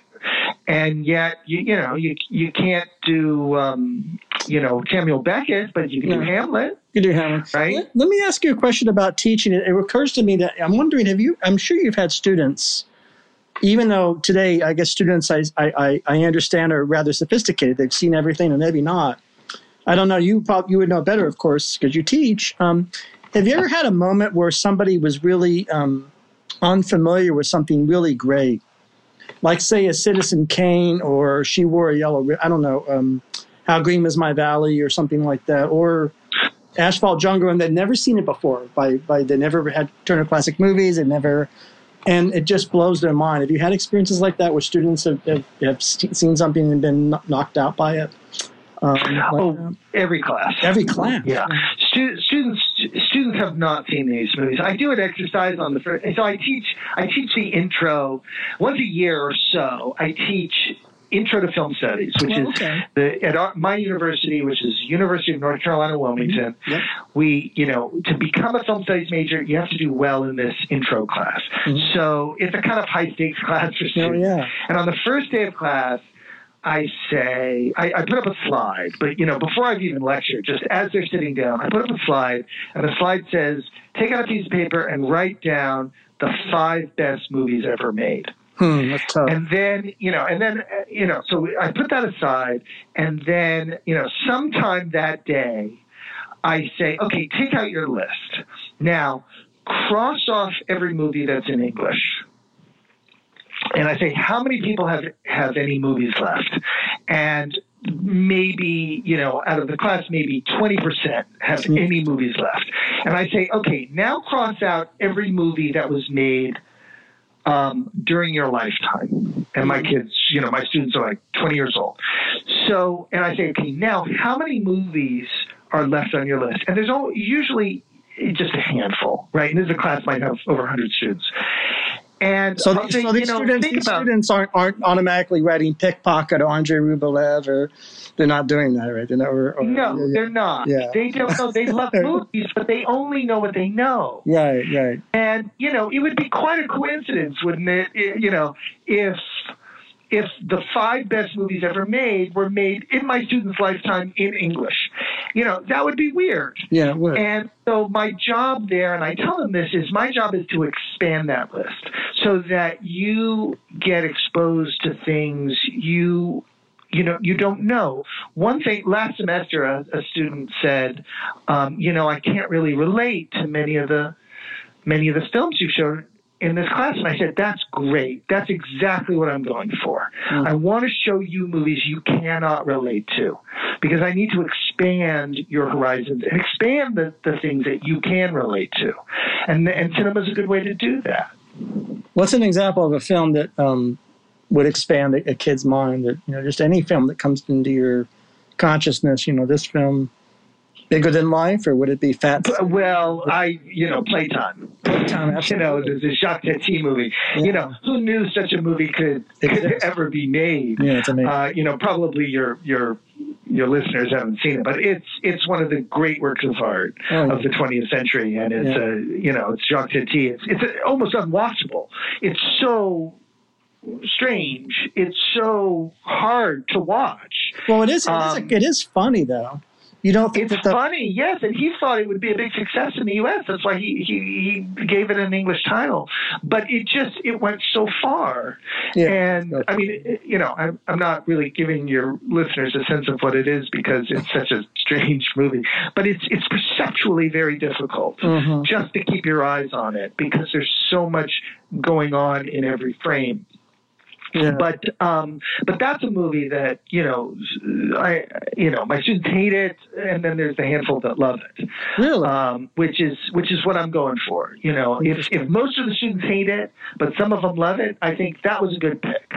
and yet you you know you you can't do um, you know Samuel Beckett, but you can do Hamlet, you do Hamlet. right? Let, let me ask you a question about teaching. It, it occurs to me that I'm wondering, have you? I'm sure you've had students even though today I guess students I, I, I understand are rather sophisticated, they've seen everything and maybe not. I don't know. You probably you would know better, of course, because you teach. Um, have you ever had a moment where somebody was really um, unfamiliar with something really great, like say a Citizen Kane or She Wore a Yellow? I don't know. Um, How Green Was My Valley or something like that, or Asphalt Jungle, and they'd never seen it before. By by, they never had Turner Classic Movies. They never and it just blows their mind. Have you had experiences like that where students have, have, have seen something and been knocked out by it? Um, like oh, every class. Every class. Yeah. students students have not seen these movies. I do an exercise on the first. So I teach I teach the intro once a year or so. I teach Intro to Film Studies, which oh, okay. is the at our, my university, which is University of North Carolina Wilmington. Mm-hmm. Yep. We, you know, to become a film studies major, you have to do well in this intro class. Mm-hmm. So it's a kind of high stakes class for oh, students. Oh, yeah. And on the first day of class, I say, I, I, put up a slide, but you know, before I've even lectured, just as they're sitting down, I put up a slide, and the slide says, take out a piece of paper and write down the five best movies ever made. Hmm, that's tough. And then, you know, and then, uh, you know, so I put that aside. And then, you know, sometime that day, I say, okay, take out your list. Now, cross off every movie that's in English. And I say, how many people have, have any movies left? And maybe, you know, out of the class, maybe 20% have hmm. any movies left. And I say, okay, now cross out every movie that was made – um, during your lifetime. And my kids, you know, my students are like 20 years old. So, and I say, okay, now how many movies are left on your list? And there's all, usually just a handful, right? And this is a class might have over 100 students. And so, the, say, so these, know, students, these students aren't, aren't automatically writing pickpocket or Andrei Rublev or they're not doing that, right? They're not, or, or, no, yeah, they're not. Yeah. They don't know. They love movies, but they only know what they know. Right, right. And you know, it would be quite a coincidence, wouldn't it? You know, if if the five best movies ever made were made in my student's lifetime in English. You know, that would be weird. Yeah, it would. And so my job there, and I tell them this, is my job is to expand that list so that you get exposed to things you you know you don't know one thing last semester a, a student said um, you know i can't really relate to many of the many of the films you showed in this class and i said that's great that's exactly what i'm going for mm-hmm. i want to show you movies you cannot relate to because i need to expand your horizons and expand the, the things that you can relate to and and cinema is a good way to do that what's an example of a film that um, would expand a, a, kid's mind. That you know, just any film that comes into your consciousness. You know, this film bigger than life, or would it be Fat? Well, I you know, Playtime. Playtime, you know, the, Jacques Tati movie. Yeah. You know, who knew such a movie could, could ever be made? Yeah, it's amazing. Uh, you know, probably your your your listeners haven't seen it, but it's it's one of the great works of art oh, yeah. of the 20th century, and it's yeah. a you know it's Jacques Tati. It's it's almost unwatchable. It's so strange. It's so hard to watch. Well, it is. It, um, is, it is funny though. You don't think it's funny, yes, and he thought it would be a big success in the U.S. That's why he, he, he gave it an English title. But it just it went so far, yeah, and I mean, you know, I'm I'm not really giving your listeners a sense of what it is because it's such a strange movie. But it's it's perceptually very difficult mm-hmm. just to keep your eyes on it because there's so much going on in every frame. Yeah. But um, but that's a movie that you know I you know my students hate it, and then there's a handful that love it. Really, um, which is which is what I'm going for. You know, if if most of the students hate it, but some of them love it, I think that was a good pick.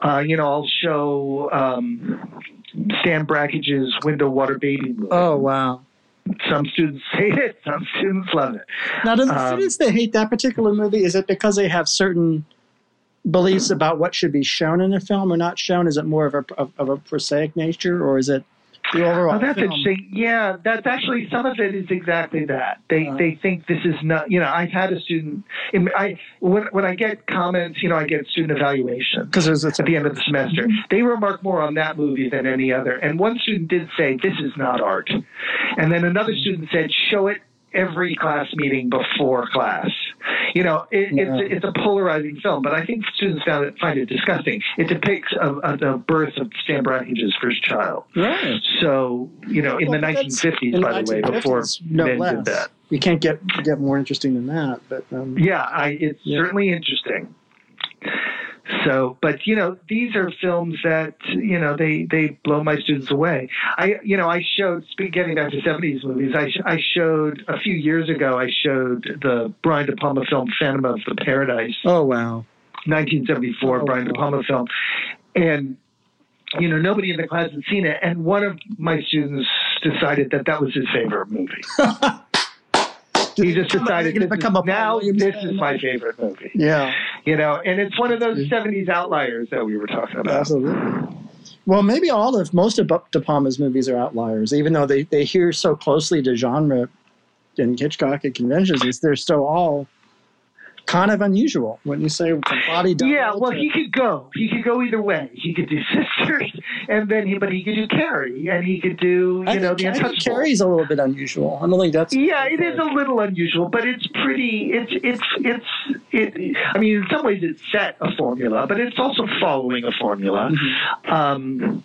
Uh, you know, I'll show um, Stan Brakhage's Window Water Baby movie. Oh wow some students hate it, some students love it. Now, do the um, students that hate that particular movie, is it because they have certain beliefs about what should be shown in a film or not shown? Is it more of a of, of a prosaic nature, or is it the overall? Oh, that's film? interesting. Yeah, that's actually some of it is exactly that. They uh, they think this is not. You know, I've had a student. In, I when when I get comments, you know, I get student evaluation because it's at the end of the semester. Mm-hmm. They remark more on that movie than any other. And one student did say, "This is not art," and then another student said, "Show it every class meeting before class. You know, it, Yeah. it's it's a polarizing film, but I think students found it, find it disgusting. It depicts a, a, the birth of Stan Brakhage's first child. Right. So you know, in Well, the 1950s, in the by the way, before no men less. did that. You can't get get more interesting than that. But um, Yeah, I, it's Yeah. certainly interesting. So, but you know, these are films that you know they they blow my students away. I you know I showed getting back to seventies movies. I I showed a few years ago. I showed the Brian De Palma film Phantom of the Paradise, oh wow. 1974 Oh, Brian De. Palma film, and you know nobody in the class had seen it, and one of my students decided that that was his favorite movie. He just decided to become a now this is my favorite movie Yeah, you know, and it's one of those '70s outliers that we were talking about. absolutely. Well, maybe all of most of De Palma's movies are outliers, even though they they hear so closely to genre and Hitchcockian conventions. They're still all kind of unusual. When you say from body double Yeah, well, to- he could go. He could go either way. He could do Sisters, and then he, but he could do Carrie, and he could do, I you know, think, The I Untouchable. Carrie's a little bit unusual. I don't think that's Yeah, it is a little unusual, but it's pretty. It's it's it's. It, I mean, in some ways, it's set a formula, but it's also following a formula. Mm-hmm. Um,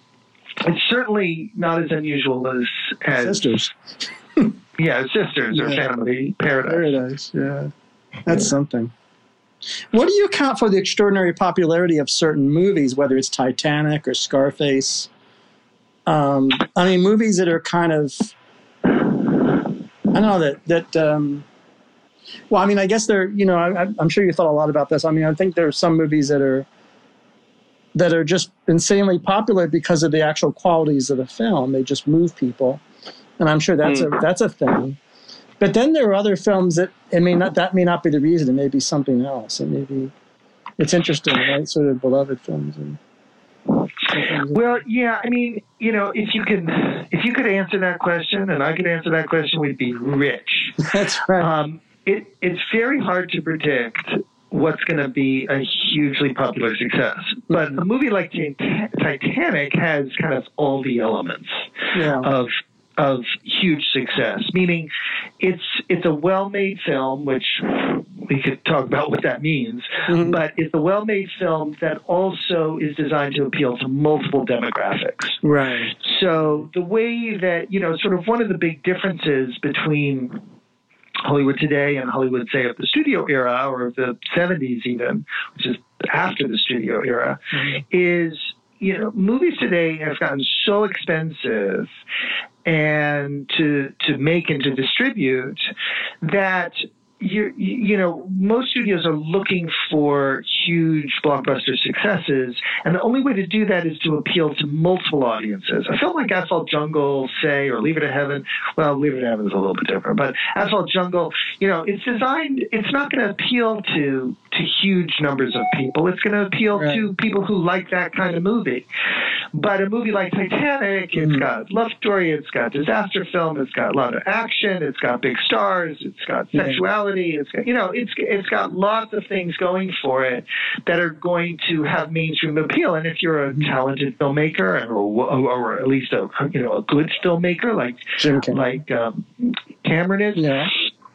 it's certainly not as unusual as as sisters. yeah, Sisters or Yeah. Of the Paradise. Paradise, yeah. That's something. What do you account for the extraordinary popularity of certain movies, whether it's Titanic or Scarface? Um, I mean, movies that are kind of, I don't know that that. Um, well, I mean, I guess they're. You know, I, I'm sure you thought a lot about this. I mean, I think there are some movies that are that are just insanely popular because of the actual qualities of the film. They just move people, and I'm sure that's a that's a thing. But then there are other films that it may not that may not be the reason. It may be something else. It may be it's interesting, right? Sort of beloved films and Well, yeah, I mean, you know, if you could, if you could answer that question, and I could answer that question, we'd be rich. that's right. Um, it, it's very hard to predict what's going to be a hugely popular success, but a movie like Titanic has kind of all the elements yeah. of of huge success. Meaning, it's it's a well-made film, which we could talk about what that means. Mhm. But it's a well-made film that also is designed to appeal to multiple demographics. right. So the way that you know, sort of one of the big differences between Hollywood today and Hollywood, say, of the studio era or of the 70s, even, which is after the studio era, is you know, movies today have gotten so expensive and to to make and to distribute that you you know most studios are looking for huge blockbuster successes and the only way to do that is to appeal to multiple audiences a film like asphalt jungle say or leave it to heaven well leave it to heaven is a little bit different but asphalt jungle you know it's designed it's not going to appeal to to huge numbers of people it's going to appeal Right. to people who like that kind of movie but a movie like Titanic, it's Mhm. got love story, it's got disaster film, it's got a lot of action, it's got big stars, it's got Yeah. Sexuality, it's got, you know, it's it's got lots of things going for it that are going to have mainstream appeal. And if you're a talented filmmaker, or, or at least a you know a good filmmaker like like um, Cameron is, yeah.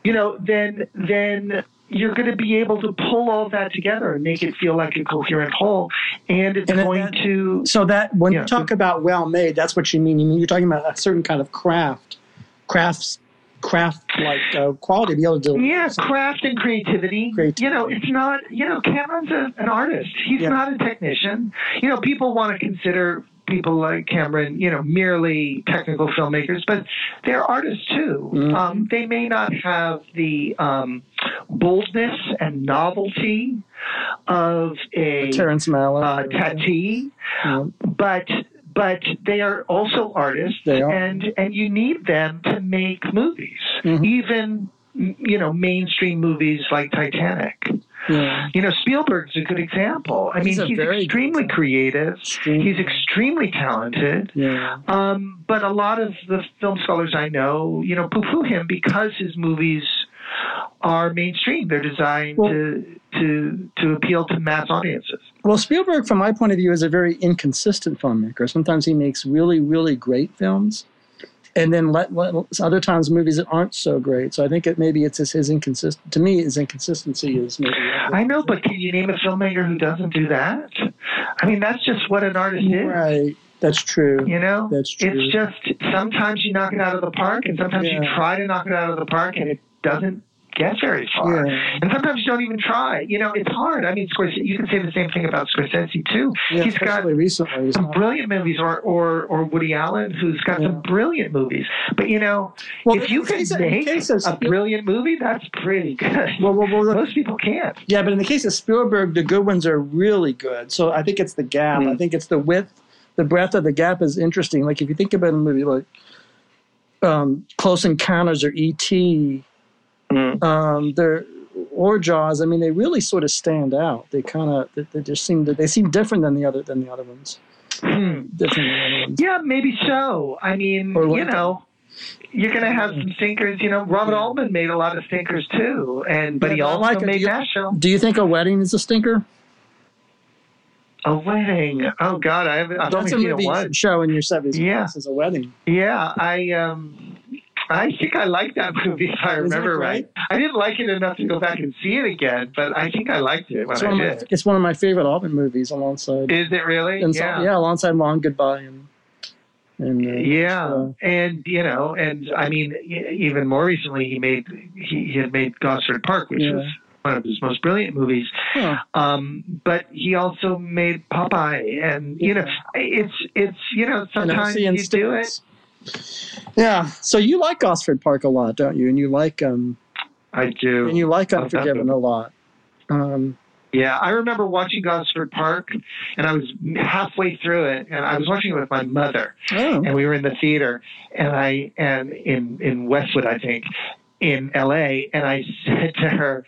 you know, then then you're going to be able to pull all that together and make it feel like a coherent whole, and it's And going that- to So that when Yeah. you talk about well made, that's what you mean. You mean you're talking about a certain kind of craft, crafts, craft like uh, quality to be able to do. Yeah, craft and creativity. Creativity. You know, it's not, you know, Cameron's a, an artist. He's Yeah. not a technician. You know, people want to consider people like Cameron, you know, merely technical filmmakers, but they're artists too. Mhm. Um, they may not have the um, boldness and novelty of a Terrence Malick. uh, Tati, Yeah. but but they are also artists, are. and and you need them to make movies, Mhm. even you know mainstream movies like Titanic. yeah. You know Spielberg's a good example. I mean, He's a he's, extremely creative. Extreme- He's extremely talented. yeah. Um, but a lot of the film scholars I know, you know, poo-poo him because his movies are mainstream. They're designed Well- to to to appeal to mass audiences. Well, Spielberg, from my point of view, is a very inconsistent filmmaker. Sometimes he makes really, really great films, and then let, let other times movies that aren't so great. So I think it maybe it's his, his inconsistent. To me, his inconsistency is maybe. I know, but can you name a filmmaker who doesn't do that? I mean, that's just what an artist is. Right. That's true. You know, That's true. it's just sometimes you knock it out of the park, and sometimes you try to knock it out of the park, and it doesn't get very far. Yeah. And sometimes you don't even try. You know, it's hard. I mean, Scorsese. You can say the same thing about Scorsese too. Yeah, He's got recently. some not- brilliant movies, or or or Woody Allen, who's got some brilliant movies. But you know, Well, if you can case make case of- a brilliant movie, that's pretty good. Well, well, well, Most people can't. Yeah, but in the case of Spielberg, the good ones are really good. So I think it's the gap. Mm. I think it's the width, the breadth of the gap is interesting. Like if you think about a movie like um, Close Encounters or E.T., Mm. um, they're or Jaws. I mean, they really sort of stand out. They kind of they, they just seem to, they seem different than the other than the other ones. Hmm. Different other ones. Yeah, maybe so. I mean, Or you know, you're going to have some stinkers. You know, Robert Yeah. Altman made a lot of stinkers too, and but Yeah, he also like made Do you- Do you think a wedding is a stinker? A wedding. Oh God, I haven't. I've only That's a seen movie it once. show in your seventies Yeah. as a wedding. Yeah, I um, I think I like that movie if I remember right. I didn't like it enough to go back and see it again, but I think I liked it when It's I one, of my, it's one of my favorite Altman movies alongside. Is it really? and so, yeah. yeah, alongside Long Goodbye and and uh, Yeah, and you know, and I mean, even more recently, he made he, he had made Gosford Park, which Yeah. was one of his most brilliant movies. Um, but he also made Popeye, and you know, it's it's you know, sometimes you do it. Yeah, so you like Gosford Park a lot, don't you? And you like um I do. and you like Unforgiven a lot. Um, Yeah, I remember watching Gosford Park, and I was halfway through it, and I was watching it with my mother, oh, and we were in the theater, and I and in in Westwood, I think, in L.A., and I said to her,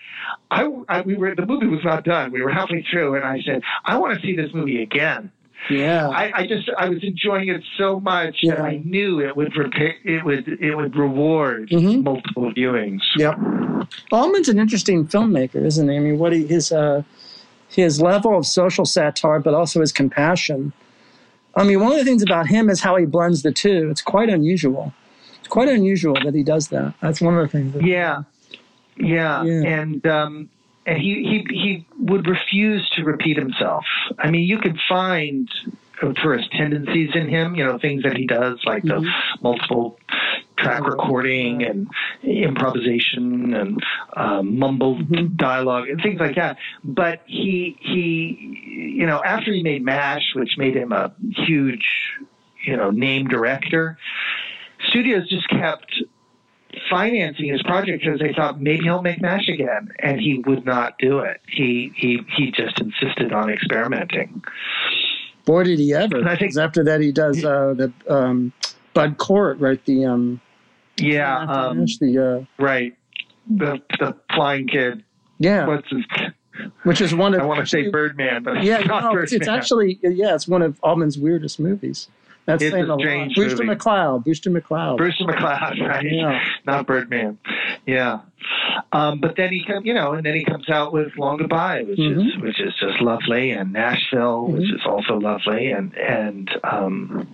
I, I we were the movie was not done, we were halfway through, and I said, I want to see this movie again. Yeah. I, I just I was enjoying it so much that Yeah. I knew it would repa it would it would reward Mhm. multiple viewings. Yep. Altman's an interesting filmmaker, isn't he? I mean, what he, his uh, his level of social satire, but also his compassion. I mean, one of the things about him is how he blends the two. It's quite unusual. It's quite unusual that he does that. That's one of the things. That, Yeah, yeah, Yeah. and um, and he he he would refuse to repeat himself. I mean, you could find auteurist tendencies in him. You know, things that he does, like the multiple track recording and improvisation and um, mumbled Mhm. dialogue and things like that. But he he, you know, after he made Mash, which made him a huge, you know, name director, studios just kept financing his project because they thought maybe he'll make MASH again, and he would not do it. He he he just insisted on experimenting. Boy, did he ever! I think- after that, he does uh, the um, Bud Cort, right? The um, Yeah, um, the uh, right. The the flying kid. yeah, What's his? which is one of I want to say Birdman, but Yeah, it's no, it's, it's actually yeah, it's one of Altman's weirdest movies. That's It's saying a a lot. strange Brewster movie. McCloud, Brewster McCloud. Brewster McCloud, right? Yeah. Not Birdman. Yeah. Um, but then he comes, you know, and then he comes out with Long Goodbye, which is Mhm. which is just lovely, and Nashville, which Mhm. is also lovely, and and um,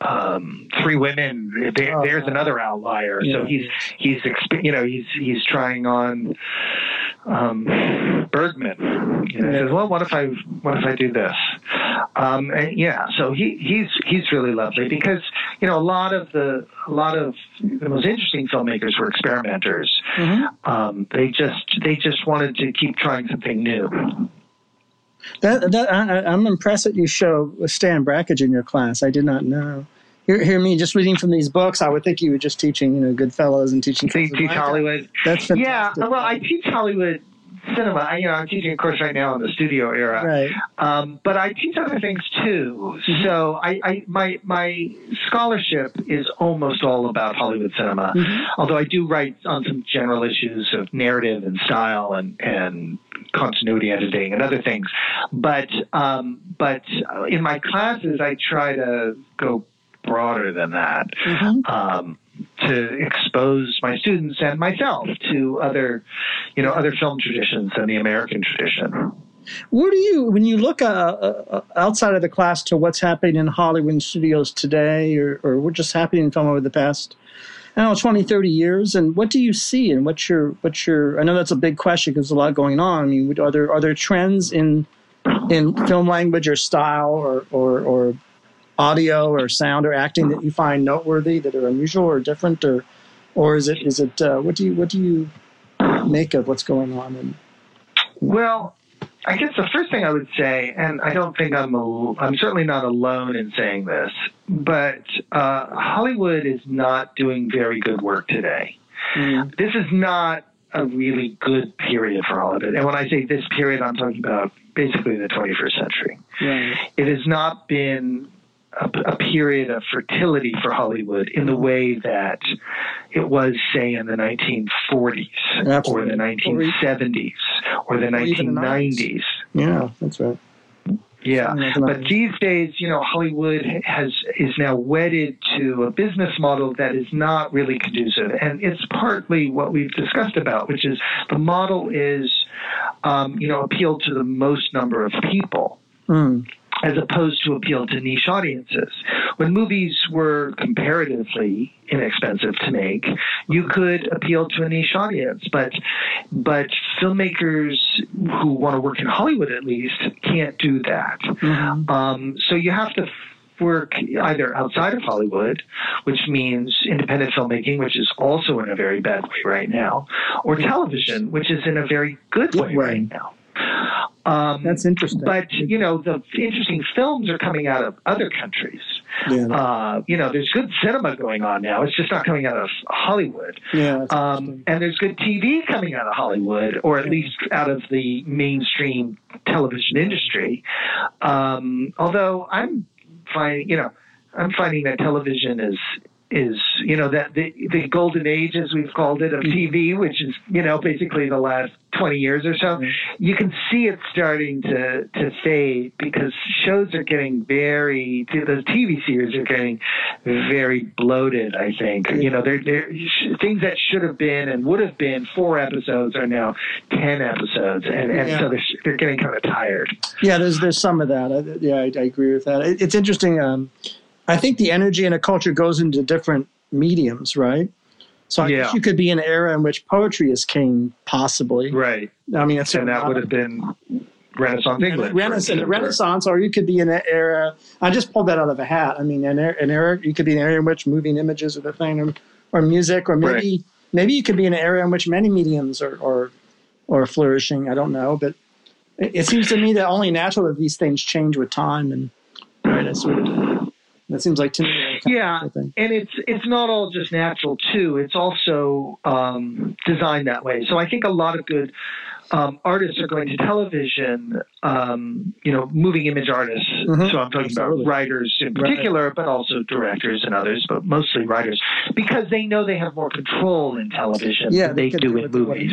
um, Three Women. There, Oh, there's another outlier. So he's he's you know he's he's trying on um, Bergman. You know, he says, well, what if I what if I do this? Um, and yeah, so he he's he's really lovely because you know a lot of the a lot of the most interesting filmmakers were experimenters. Mhm. Um, they just they just wanted to keep trying something new. That, that I, I- I'm impressed that you show Stan Brakhage in your class. I did not know. Hear, hear me just reading from these books. I would think you were just teaching, you know, Goodfellas and teaching. They Casablanca. teach Hollywood. That's fantastic. Yeah, well, I teach Hollywood cinema. I, you know, I'm teaching a course right now in the studio era. right. Um, but I teach other things too. Mm-hmm. So I, I my my scholarship is almost all about Hollywood cinema. Mhm. Although I do write on some general issues of narrative and style and and continuity editing and other things. But um, but in my classes, I try to go broader than that. Mhm. Um, to expose my students and myself to other, you know, other film traditions than the American tradition. Where do you, when you look uh, uh, outside of the class to what's happening in Hollywood studios today or, or what's just happening in film over the past, I don't know, 20, 30 years, and what do you see and what's your, what's your, I know that's a big question because there's a lot going on. I mean, are there, are there trends in, in film language or style or, or, or audio or sound or acting that you find noteworthy that are unusual or different or, or is it, is it, uh, what do you, what do you make of what's going on? In, well, I guess the first thing I would say, and I don't think I'm a, I'm certainly not alone in saying this, but uh, Hollywood is not doing very good work today. Mm. This is not a really good period for Hollywood. And when I say this period, I'm talking about basically the 21st century. Right. It has not been a, a, period of fertility for Hollywood in the way that it was, say, in the 1940s Absolutely. or the 1970s or the 1990s. Yeah, that's right. Yeah, but these days, you know, Hollywood has is now wedded to a business model that is not really conducive, and it's partly what we've discussed about, which is the model is, um, you know, appeal to the most number of people. Mm as opposed to appeal to niche audiences. When movies were comparatively inexpensive to make, you could appeal to a niche audience, but but filmmakers who want to work in Hollywood at least can't do that. Mm-hmm. Um, so you have to work either outside of Hollywood, which means independent filmmaking, which is also in a very bad way right now, or television, which is in a very good way right, right now. Um, That's interesting. But you know, the interesting films are coming out of other countries. Yeah. Uh, you know, there's good cinema going on now. It's just not coming out of Hollywood. Yeah. Um, and there's good TV coming out of Hollywood, or at least out of the mainstream television industry. Um, although I'm finding, you know, I'm finding that television is is you know that the the golden age as we've called it of mm-hmm. TV, which is you know basically the last 20 years or so. Mm-hmm. You can see it starting to to fade because shows are getting very the TV series are getting very bloated. I think you know they're, they're things that should have been and would have been four episodes are now 10 episodes, and, and yeah. so they're, they're getting kind of tired. Yeah, there's there's some of that. I, yeah, I, I, agree with that. It, it's interesting. Um, I think the energy in a culture goes into different mediums, right? So I yeah. guess you could be in an era in which poetry is king, possibly. Right. I mean, and that would have been Renaissance England. Renaissance, Renaissance, or you could be in an era. I just pulled that out of a hat. I mean, an, era, an era. You could be in an era in which moving images are the thing, or, or music, or maybe right. maybe you could be in an era in which many mediums are are, are flourishing. I don't know, but it, it seems to me that only natural that these things change with time, and right, it's sort of that seems like to me. Yeah, and it's it's not all just natural too. It's also um, designed that way. So I think a lot of good um, artists are going to television. Um, you know, moving image artists. Mm-hmm. So I'm talking Absolutely. about writers in particular, right. but also directors and others, but mostly writers, because they know they have more control in television yeah, than they, they do in movies.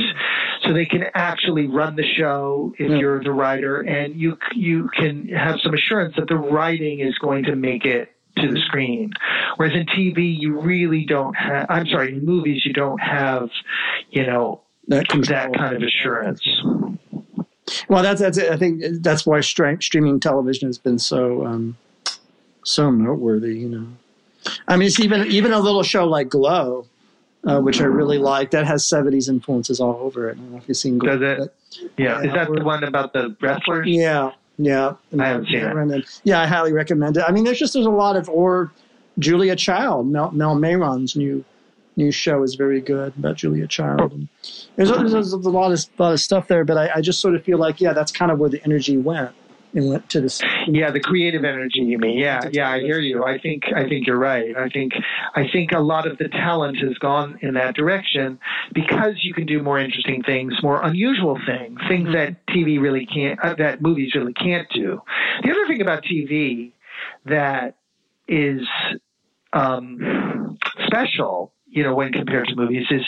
So they can actually run the show if yeah. you're the writer, and you you can have some assurance that the writing is going to make it to the screen. Whereas in TV, you really don't have, I'm sorry, in movies, you don't have, you know, that, that kind of assurance. Well, that's, that's it. I think that's why streaming television has been so, um, so noteworthy, you know. I mean, it's even, even a little show like Glow, uh, which I really like, that has 70s influences all over it. I don't know if you've seen Glow. Does it? Yeah. Is that the one about the wrestlers? Yeah. Yeah, I haven't seen it. Yeah, I highly recommend it. I mean, there's just there's a lot of or Julia Child, Mel, Mel Mayron's new new show is very good about Julia Child. And there's, there's, there's a lot of lot of stuff there, but I, I just sort of feel like yeah, that's kind of where the energy went and went to this. Yeah, the creative energy. You mean? Yeah, yeah. I hear you. I think I think you're right. I think I think a lot of the talent has gone in that direction because you can do more interesting things, more unusual things, things that TV really can't, uh, that movies really can't do. The other thing about TV that is um, special, you know, when compared to movies is,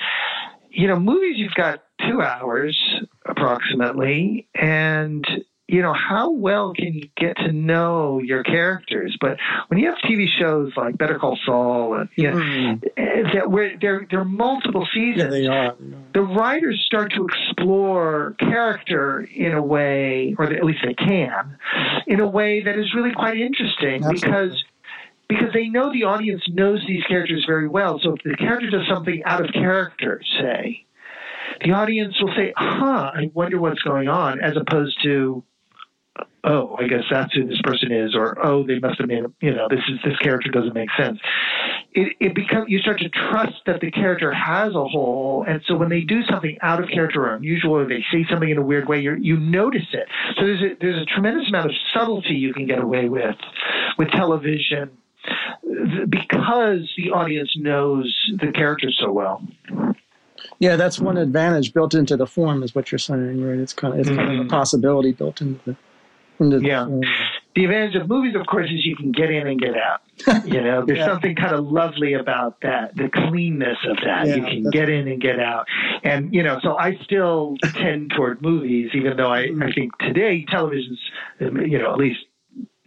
you know, movies you've got two hours approximately, and you know, how well can you get to know your characters? But when you have TV shows like Better Call Saul, and you know, mm. that where there there are multiple seasons, yeah, they are. The writers start to explore character in a way, or at least they can, in a way that is really quite interesting Absolutely. because because they know the audience knows these characters very well. So if the character does something out of character, say, the audience will say, huh, I wonder what's going on, as opposed to, oh, I guess that's who this person is, or oh, they must have made, a, you know, this is this character doesn't make sense. It, it becomes you start to trust that the character has a whole, and so when they do something out of character or unusual, or they say something in a weird way, you you notice it. So there's a, there's a tremendous amount of subtlety you can get away with with television because the audience knows the characters so well. Yeah, that's one advantage built into the form, is what you're saying, right? It's kind of it's mm-hmm. kind of a mm-hmm. possibility built into the yeah. The, advantage of movies, of course, is you can get in and get out. You know, there's yeah. something kind of lovely about that, the cleanness of that. Yeah, you can get in and get out. And, you know, so I still tend toward movies, even though I, I think today television's, you know, at least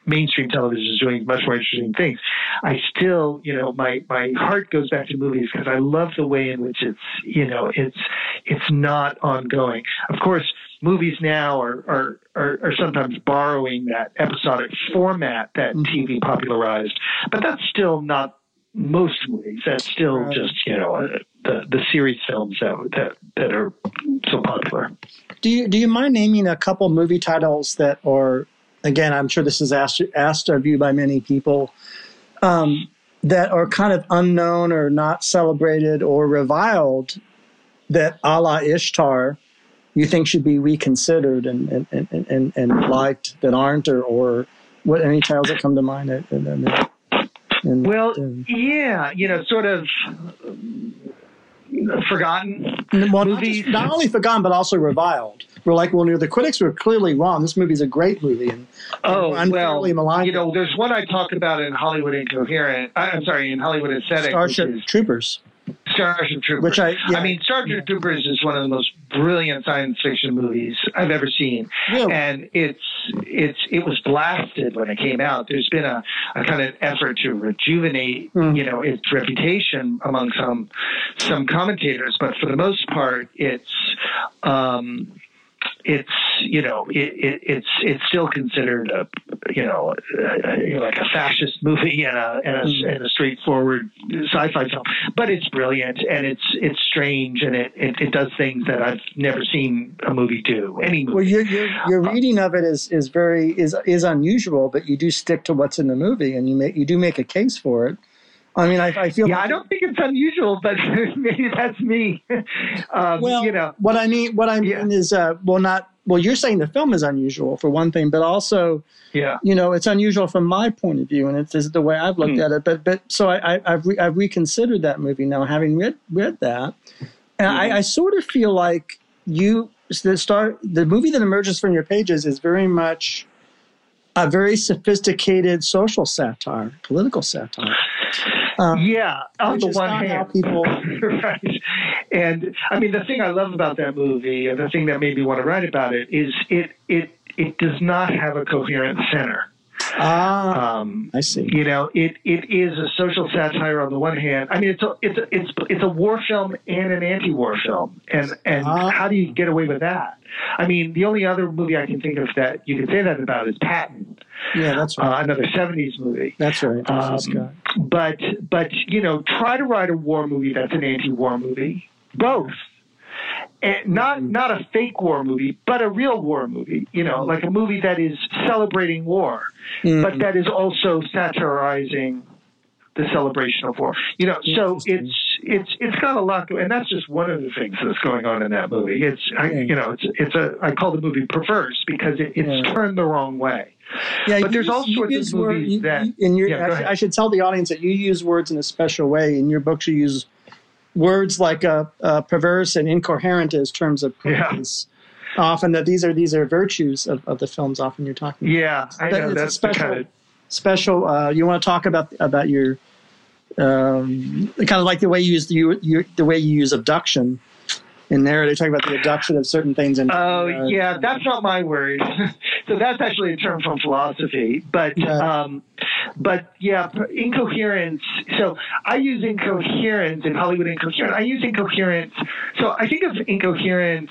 mainstream television is doing much more interesting things. I still, you know, my my heart goes back to movies because I love the way in which it's, you know, it's it's not ongoing. Of course, movies now are are are, are sometimes borrowing that episodic format that mm-hmm. TV popularized, but that's still not most movies. That's still right. just you know uh, the the series films that that that are so popular. Do you do you mind naming a couple movie titles that are again, I'm sure this is asked, asked of you by many people, um, that are kind of unknown or not celebrated or reviled that Allah Ishtar you think should be reconsidered and, and, and, and, and liked that aren't or, or what any titles that come to mind? well, yeah, you know, sort of forgotten well, not, just, not, only forgotten but also reviled. We're like, well, the critics were clearly wrong. This movie's a great movie, and oh, well, maligned. you know, there's one I talked about in Hollywood Incoherent. I'm sorry, in Hollywood Aesthetic, Starship is, Troopers. Starship Troopers. Which I, yeah, I mean, Starship yeah. Troopers is one of the most brilliant science fiction movies I've ever seen, yeah. and it's it's it was blasted when it came out. There's been a, a kind of effort to rejuvenate, mm. you know, its reputation among some some commentators, but for the most part, it's um, it's you know it, it, it's it's still considered a you know a, like a fascist movie and a and a, mm. and a straightforward sci-fi film, but it's brilliant and it's it's strange and it, it, it does things that I've never seen a movie do. Any movie. Well, your your, your uh, reading of it is is very is is unusual, but you do stick to what's in the movie and you make you do make a case for it. I mean, I, I feel. Yeah, like I don't think it's unusual, but maybe that's me. um, well, you know, what I mean, what I mean yeah. is, uh, well, not well. You're saying the film is unusual for one thing, but also, yeah, you know, it's unusual from my point of view, and it's, the way I've looked hmm. at it. But but so I, I have re, I've reconsidered that movie now, having read read that, and I, hmm. I sort of feel like you the start the movie that emerges from your pages is very much a very sophisticated social satire, political satire. Um, yeah, on the one hand, people right. And I mean, the thing I love about that movie, and the thing that made me want to write about it, is it it it does not have a coherent center. Ah, um, I see. You know, it, it is a social satire on the one hand. I mean, it's a it's a, it's it's a war film and an anti-war film, and and ah. how do you get away with that? I mean, the only other movie I can think of that you can say that about is Patton. Yeah, that's right. Uh, another '70s movie. That's right. That's Um, but but you know, try to write a war movie that's an anti-war movie. Both and not not a fake war movie, but a real war movie. You know, like a movie that is celebrating war, mm-hmm. but that is also satirizing the celebration of war. You know, so it's it's it's got a lot, to, and that's just one of the things that's going on in that movie. It's I, you know, it's it's a I call the movie perverse because it, it's yeah. turned the wrong way. Yeah, but there's all sorts of movies you, that. In your, yeah, I, I, should tell the audience that you use words in a special way. In your books, you use words like uh, uh, perverse and incoherent as terms of praise. Yeah. Often that these are these are virtues of, of the films. Often you're talking. Yeah, I know. That's special. Kind of... Special. Uh, you want to talk about about your um, kind of like the way you use the, you, the way you use abduction. In there they talk about the abduction of certain things and Oh uh, yeah, that's not my word. so that's actually a term from philosophy. But Yeah. um, but yeah, incoherence. So I use incoherence in Hollywood incoherence. I use incoherence. So I think of incoherence.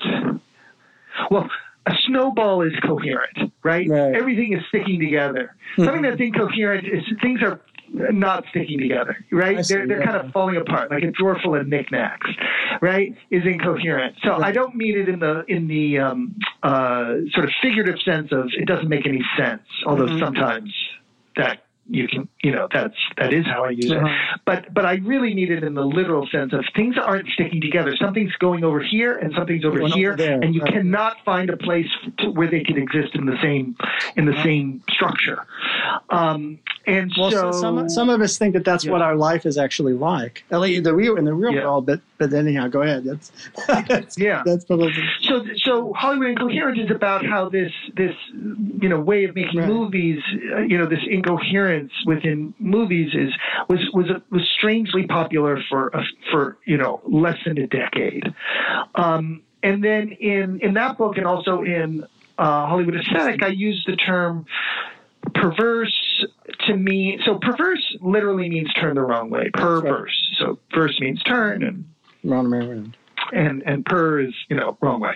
Well, a snowball is coherent, right? Right. Everything is sticking together. Something that's incoherent is things are not sticking together, right? See, They're, they're kind of falling apart, like a drawer full of knickknacks, right? Is incoherent. So I don't mean it in the in the um, uh, sort of figurative sense of it doesn't make any sense, although Mm-hmm. sometimes that you can, you know, that's that is how I use Uh-huh. it. But but I really need it in the literal sense of things aren't sticking together. Something's going over here and something's over here, and you right. cannot find a place to, where they can exist in the same in the same structure. Um, and Well, so so, some some of us think that that's what our life is actually like, at least the real in the real Yeah. world. But but anyhow, go ahead. That's, that's Yeah. That's probably so so Hollywood Incoherent is about how this this you know way of making Right. movies uh, you know this incoherence within movies is was was was strangely popular for a, for you know less than a decade um, and then in in that book and also in uh, Hollywood Aesthetic I use the term perverse to me so perverse literally means turn the wrong way perverse so verse means turn and Ron around. and and per is you know wrong way.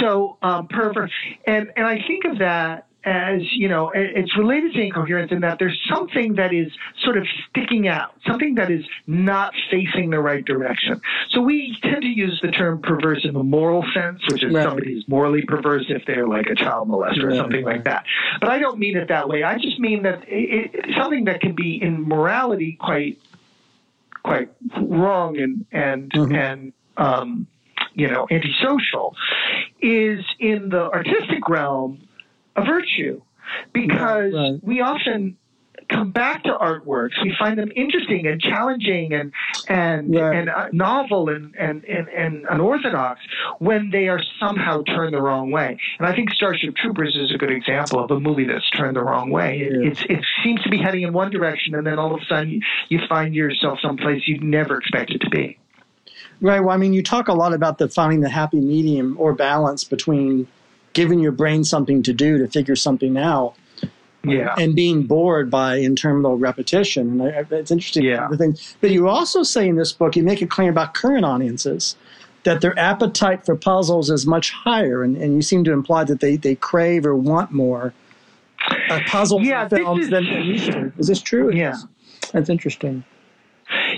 So um, pervert, and and I think of that as you know it's related to incoherence in that there's something that is sort of sticking out, something that is not facing the right direction. So we tend to use the term perverse in the moral sense, which is Right. somebody who's morally perverse if they're like a child molester or something right. like that. But I don't mean it that way. I just mean that it, it, something that can be in morality quite quite wrong and and Mhm. and um, you know antisocial is in the artistic realm a virtue because Right, we often come back to artworks we find them interesting and challenging and and Right. and uh, novel and, and and and unorthodox when they are somehow turned the wrong way and i think starship troopers is a good example of a movie that's turned the wrong way it, Yeah. it's it seems to be heading in one direction and then all of a sudden you, you find yourself someplace you'd never expected to be Right. Well, I mean, you talk a lot about the finding the happy medium or balance between giving your brain something to do to figure something out yeah and being bored by interminable repetition. And it's interesting. Yeah. The thing, but you also say in this book, you make it clear about current audiences that their appetite for puzzles is much higher, and, and you seem to imply that they, they crave or want more uh, puzzles Yeah, films is- than they used to. Is this true? Yeah. That's interesting.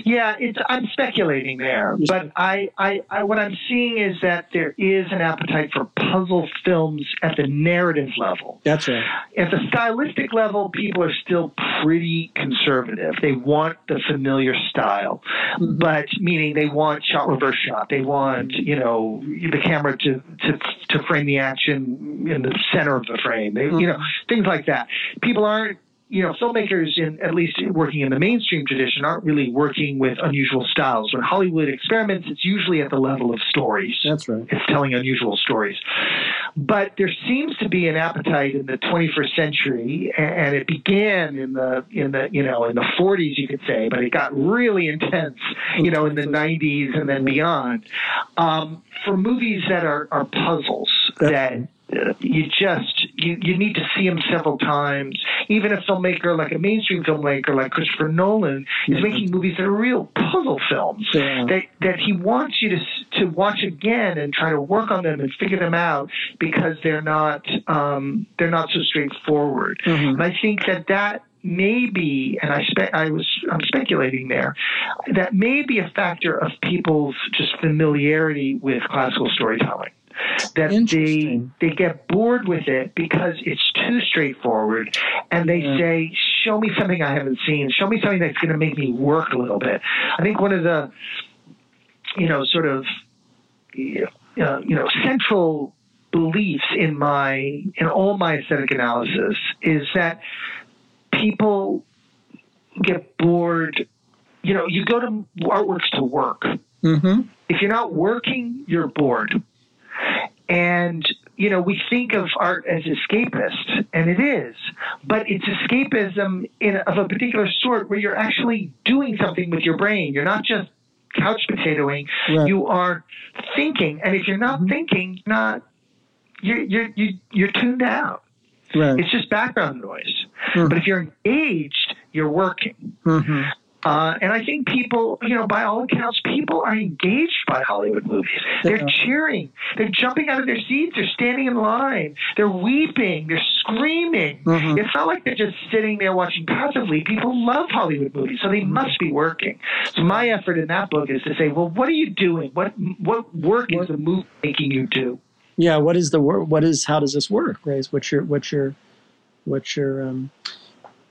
Yeah, it's I'm speculating there, but I, I, I what I'm seeing is that there is an appetite for puzzle films at the narrative level. That's right. At the stylistic level, people are still pretty conservative. They want the familiar style, Mm-hmm. but meaning they want shot reverse shot. They want you know the camera to to to frame the action in the center of the frame. They, you know things like that. People aren't you know, filmmakers in at least working in the mainstream tradition aren't really working with unusual styles. When Hollywood experiments, it's usually at the level of stories. That's right. It's telling unusual stories. But there seems to be an appetite in the 21st century, and it began in the in the you know in the 40s, you could say, but it got really intense, you know, in the 90s and then beyond, um, for movies that are are puzzles that you just you, you need to see them several times. Even a filmmaker like a mainstream filmmaker like Christopher Nolan is making movies that are real puzzle films Yeah. that that he wants you to to watch again and try to work on them and figure them out because they're not um, they're not so straightforward. Mhm. And I think that that may be, and I spe- I was I'm speculating there, that may be a factor of people's just familiarity with classical storytelling. That they they get bored with it because it's too straightforward, and they Yeah. say, "Show me something I haven't seen. Show me something that's going to make me work a little bit." I think one of the, you know, sort of, uh, you know, central beliefs in my in all my aesthetic analysis is that people get bored. You know, you go to artworks to work. Mm-hmm. If you're not working, you're bored. And you know, we think of art as escapist, and it is, but it's escapism in of a particular sort where you're actually doing something with your brain. You're not just couch potatoing. Right. You are thinking, and if you're not Mhm. thinking, not you're you're you, you're tuned out. Right. It's just background noise. Mhm. But if you're engaged, you're working. hmm Uh, and I think people, you know, by all accounts, people are engaged by Hollywood movies. They're cheering. They're jumping out of their seats. They're standing in line. They're weeping. They're screaming. Mhm. It's not like they're just sitting there watching passively. People love Hollywood movies, so they Mm-hmm. must be working. So my effort in that book is to say, well, what are you doing? What what work is the movie making you do? Yeah. What is the work? What is? How does this work? Right. What's your? What's your? What's your? Um,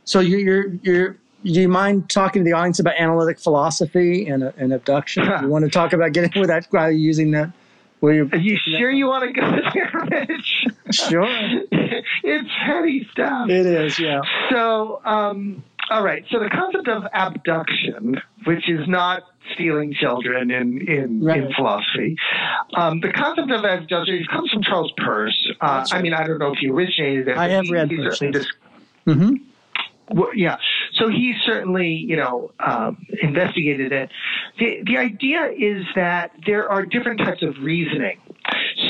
so you, you're you're. Do you mind talking to the audience about analytic philosophy and, uh, and abduction? you want to talk about getting with that guy using that? Where you Are you sure you want to go there, Mitch? sure? it's heady stuff. It is. Yeah. So, um, all right. So the concept of abduction, which is not stealing children in in, Right. in philosophy, um, the concept of abduction comes from Charles Peirce. Uh, That's I mean, I don't know if he originated it. I have read he Peirce, certainly yes. dis- hmm well, yeah. So he certainly, you know, um, investigated it. The, the idea is that there are different types of reasoning.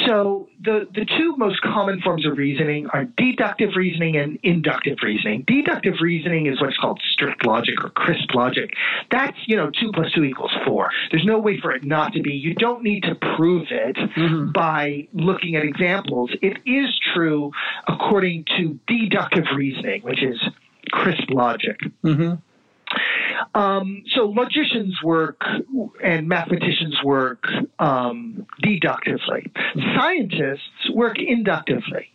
So the, the two most common forms of reasoning are deductive reasoning and inductive reasoning. Deductive reasoning is what's called strict logic or crisp logic. That's, you know, two plus two equals four. There's no way for it not to be. You don't need to prove it Mhm. by looking at examples. It is true according to deductive reasoning, which is crisp logic. hmm Um, so logicians work and mathematicians work um, deductively. Scientists work inductively.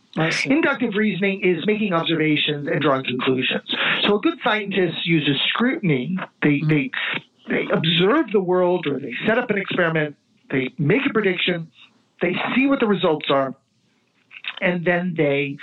Inductive reasoning is making observations and drawing conclusions. So a good scientist uses scrutiny. They they they observe the world or they set up an experiment. They make a prediction. They see what the results are, and then they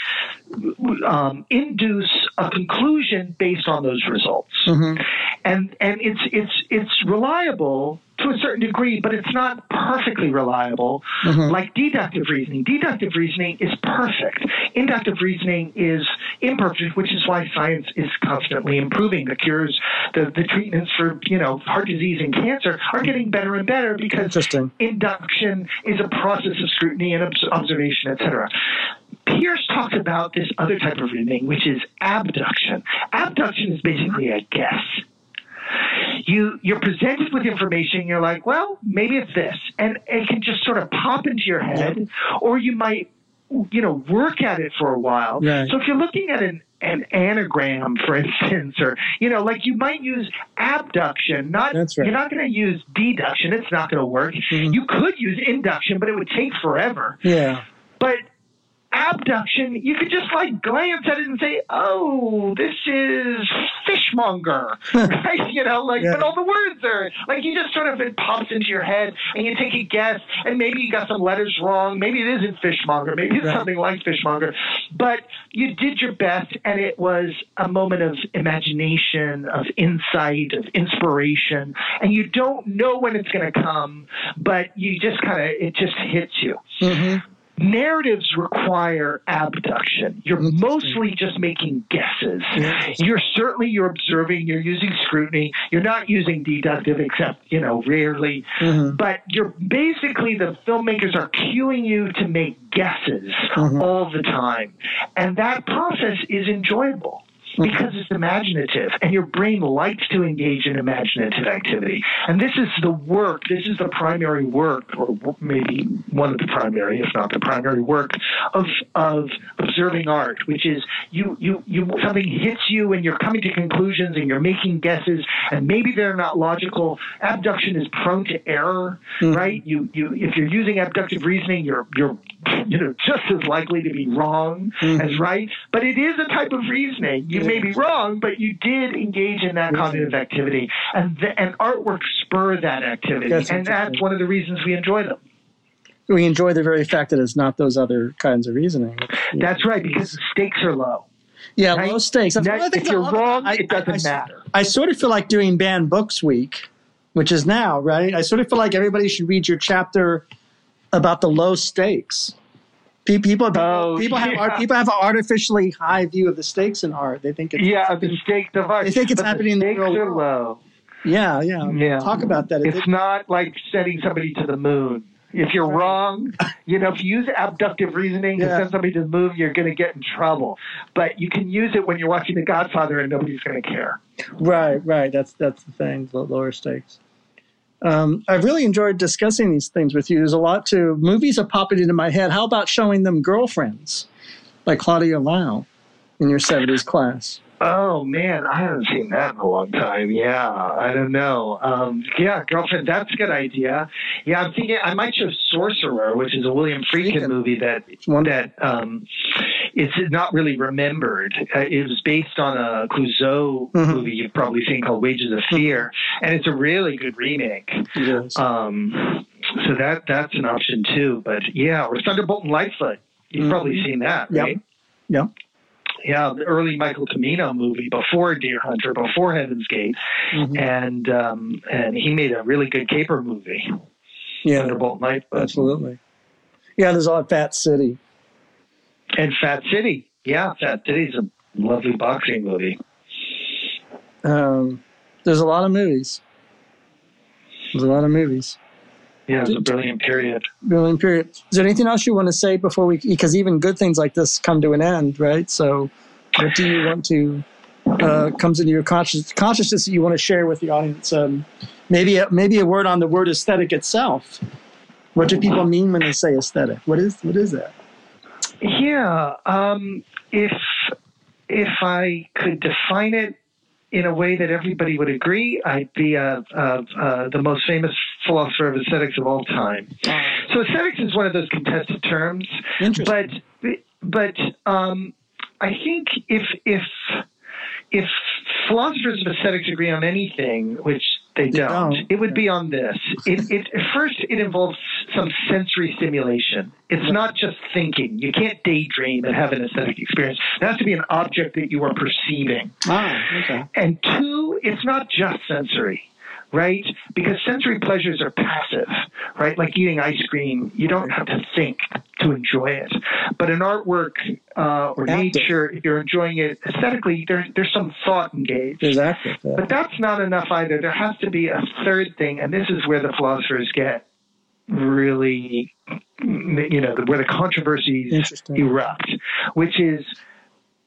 um, induce a conclusion based on those results. Hmm and and it's it's it's reliable to a certain degree, but it's not perfectly reliable Mhm. like deductive reasoning. Deductive reasoning is perfect. Inductive reasoning is imperfect, which is why science is constantly improving. The cures, the, the treatments for you know heart disease and cancer are getting better and better because induction is a process of scrutiny and observation, etc. Peirce talks about this other type of reasoning, which is abduction. Abduction is basically a guess. You you're presented with information. You're like, well, maybe it's this, and it can just sort of pop into your head, or you might, you know, work at it for a while. Right. So if you're looking at an an anagram, for instance, or you know, like you might use abduction. Not That's right. you're not going to use deduction. It's not going to work. Mhm. You could use induction, but it would take forever. Yeah. But abduction, you could just like glance at it and say, "Oh, this is fishmonger," right? You know, like, Yeah. but all the words are like you just sort of it pops into your head, and you take a guess, and maybe you got some letters wrong. Maybe it isn't fishmonger. Maybe it's Right. something like fishmonger. But you did your best, and it was a moment of imagination, of insight, of inspiration, and you don't know when it's going to come, but you just kind of it just hits you hmm narratives require abduction. You're mostly just making guesses. You're certainly you're observing, you're using scrutiny. You're not using deductive except, you know, rarely. hmm But you're basically the filmmakers are cueing you to make guesses Mhm. all the time. And that process is enjoyable. Because it's imaginative, and your brain likes to engage in imaginative activity. And this is the work, this is the primary work, or maybe one of the primary, if not the primary work, of, of observing art, which is you, you, you, something hits you and you're coming to conclusions and you're making guesses, and maybe they're not logical. Abduction is prone to error, Mhm. right? You, you, if you're using abductive reasoning, you're, you're, you know, just as likely to be wrong Mhm. as right. But it is a type of reasoning. You may be wrong, but you did engage in that cognitive activity, and the, and artwork spur that activity, That's and that's one of the reasons we enjoy them. We enjoy the very fact that it's not those other kinds of reasoning. That's right, because the stakes are low. Yeah, Right? low stakes. That's That- one if you're wrong, I- it doesn't I- I- matter. I sort of feel like doing banned books week, which is now, right? I sort of feel like everybody should read your chapter about the low stakes. Pe- People, people, Oh, people have yeah. people have an artificially high view of the stakes in art. They think it's Yeah, the stakes of art. They think it's but happening in the the stakes real are world. low. Yeah, yeah. Yeah. Talk about that. It's not like sending somebody to the moon. If you're wrong, you know, if you use abductive reasoning to send somebody to the moon, you're going to get in trouble. But you can use it when you're watching The Godfather and nobody's going to care. Right, right. That's that's the thing. The lower stakes. Um, I've really enjoyed discussing these things with you. There's a lot to movies are popping into my head. How about showing them girlfriends, by Claudia Lau, in your '70s class? Oh man, I haven't seen that in a long time. Yeah, I don't know. Um, yeah, girlfriend, that's a good idea. Yeah, I'm thinking I might show Sorcerer, which is a William Friedkin Friedkin. movie that One- that um, it's not really remembered. Uh, it was based on a Clouzot Mhm. movie you've probably seen called Wages of Fear, and it's a really good remake. Yes. Um, so that that's an option too. But yeah, or Thunderbolt and Lightfoot. You've Mhm. probably seen that, right? Yep. Yeah, the early Michael Cimino movie before Deer Hunter, before Heaven's Gate, Mhm. and um, and he made a really good caper movie, Yeah, Thunderbolt and Lightfoot, absolutely. Yeah, there's a lot of Fat City. And Fat City. Yeah, Fat City's a lovely boxing movie. Um, there's a lot of movies. There's a lot of movies. Yeah, it's a brilliant period. Brilliant period. Is there anything else you want to say before we? Because even good things like this come to an end, right? So, what do you want to uh, comes into your conscious, consciousness that you want to share with the audience? Um, maybe a, maybe a word on the word aesthetic itself. What do people mean when they say aesthetic? What is what is that? Yeah, um, if if I could define it in a way that everybody would agree, I'd be uh, uh, uh, the most famous philosopher of aesthetics of all time. So aesthetics is one of those contested terms, but but um, I think if if if philosophers of aesthetics agree on anything, which they They don't, don't. it would be on this. It, it first it involves some sensory stimulation. It's not just thinking. You can't daydream and have an aesthetic experience. It has to be an object that you are perceiving. Ah, okay. And two, it's not just sensory, right? Because sensory pleasures are passive, right? Like eating ice cream, you don't have to think to enjoy it. But in artwork uh, or Active. nature, if you're enjoying it aesthetically, there, there's some thought engaged. There's active. uh, But that's not enough either. There has to be a third thing, and this is where the philosophers get really, you know, where the controversies erupt, which is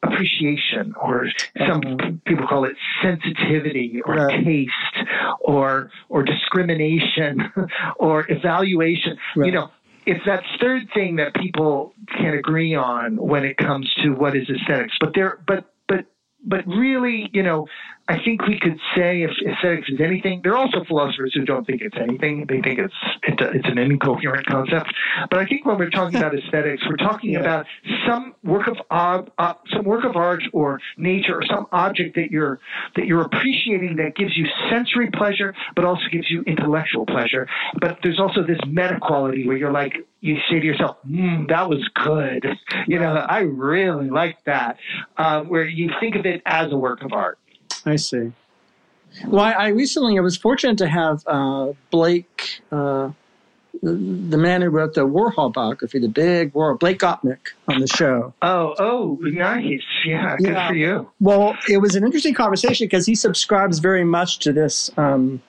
appreciation, or some Uh-huh. people call it sensitivity, or Right. taste, or or discrimination, or evaluation. Right. You know. It's that third thing that people can agree on when it comes to what is aesthetics. But there, but but but really, you know, I think we could say if aesthetics is anything. There are also philosophers who don't think it's anything. They think it's it's, an incoherent concept. But I think when we're talking about aesthetics, we're talking Yeah. about some work of ob, uh, some work of art or nature or some object that you're that you're appreciating that gives you sensory pleasure, but also gives you intellectual pleasure. But there's also this meta quality where you're like you say to yourself, mm, "That was good," you know, I really like that. Uh, where you think of it as a work of art. I see. Well, I, I recently I was fortunate to have uh, Blake, uh, the, the man who wrote the Warhol biography, the big Warhol, Blake Gopnik, on the show. Oh, oh, nice. Yeah, good Yeah. for you. Well, it was an interesting conversation because he subscribes very much to this um,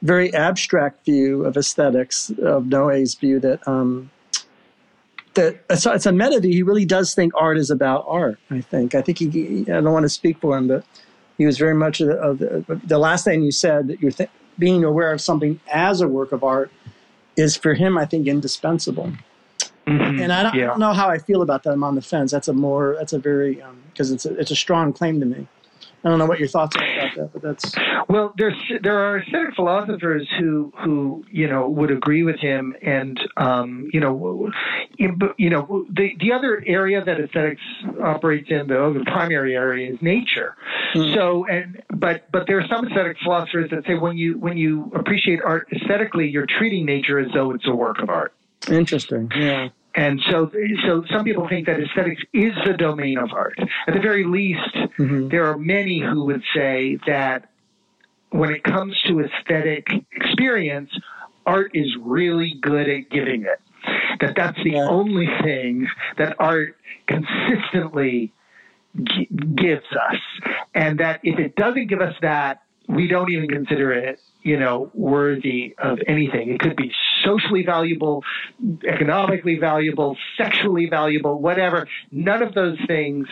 very abstract view of aesthetics of Noë's view that um, that it's, it's a meta view. He really does think art is about art. I think. I think he. I don't want to speak for him, but he was very much of the, the, the last thing you said that you're th- being aware of something as a work of art is for him. I think indispensable. Mhm. And I don't, I don't know how I feel about that. I'm on the fence. That's a more, that's a very, because it's a, it's a strong claim to me. I don't know what your thoughts are about that, but that's Well, there's there are aesthetic philosophers who who you know would agree with him, and um, you know, you know, the the other area that aesthetics operates in, though, the primary area, is nature. Hmm. So, and but but there are some aesthetic philosophers that say when you when you appreciate art aesthetically, you're treating nature as though it's a work of art. interesting. Yeah. And so, so some people think that aesthetics is the domain of art. At the very least, Mhm. there are many who would say that when it comes to aesthetic experience, art is really good at giving it. That that's the Yeah. only thing that art consistently gi- gives us, and that if it doesn't give us that, we don't even consider it, you know, worthy of anything. It could be socially valuable, economically valuable, sexually valuable, whatever. None of those things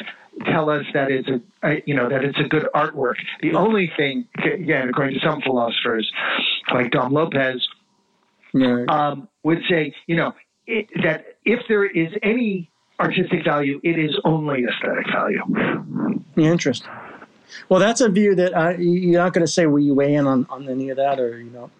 tell us that it's a, you know, that it's a good artwork. The only thing, again, according to some philosophers, like Dom Lopes, um, would say, you know, it, that if there is any artistic value, it is only aesthetic value. Interesting. Well, that's a view that uh, you're not going to say. Will you weigh in on, on any of that, or you know,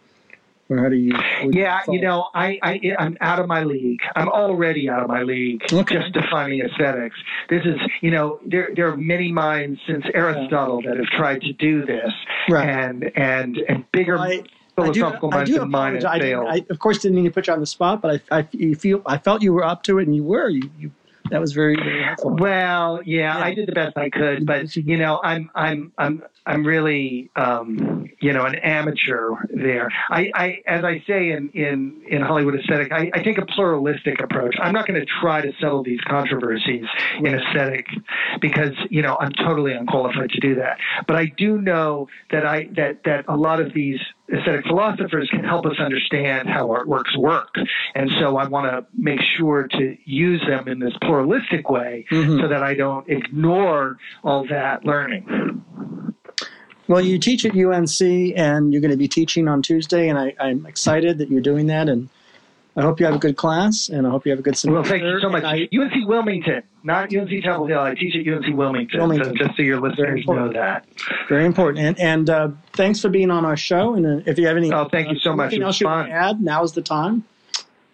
or how do you? Yeah, you, you know, I, I I'm out of my league. I'm already out of my league. Okay. Just defining aesthetics. This is, you know, there there are many minds since Aristotle that have tried to do this, right. and and and bigger. Well, I, philosophical I do, minds I do mine I, I, of course, didn't mean to put you on the spot, but I, I, you feel I felt you were up to it, and you were. You, you that was very, very helpful. Well, yeah, yeah, I did the best I could, but you know, I'm I'm I'm I'm really um, you know an amateur there. I, I as I say in in in Hollywood aesthetic, I, I take a pluralistic approach. I'm not going to try to settle these controversies in aesthetic because you know I'm totally unqualified to do that. But I do know that I that that a lot of these aesthetic philosophers can help us understand how artworks work. And so I want to make sure to use them in this pluralistic way mm-hmm. so that I don't ignore all that learning. Well, you teach at UNC and you're going to be teaching on Tuesday, and I, am excited that you're doing that. And I hope you have a good class, and I hope you have a good semester. Well, thank you so much. I, UNC Wilmington, not UNC Chapel Hill. I teach at UNC Wilmington, Wilmington. So just so your listeners know that. Very important. And, and uh, thanks for being on our show. And uh, if you have any, oh, thank you so much. Anything else you want to add? Now is the time.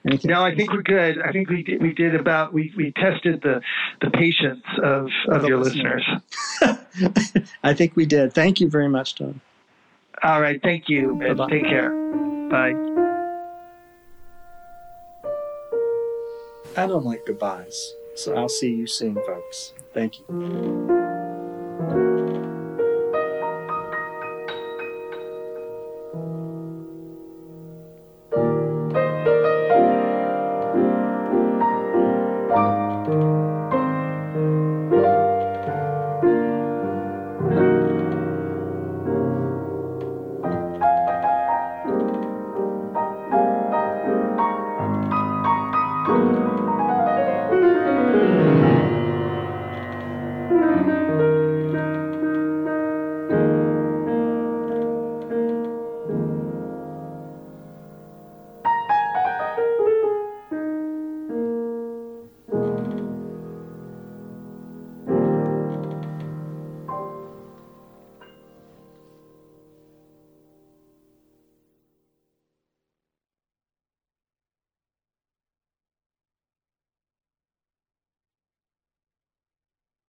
Anything no, I think we're good. I think we did, we did about we, we tested the the patience of, of your listeners. I think we did. Thank you very much, Tom. All right, thank you. Take care. Bye. I don't like goodbyes, so I'll see you soon, folks. Thank you.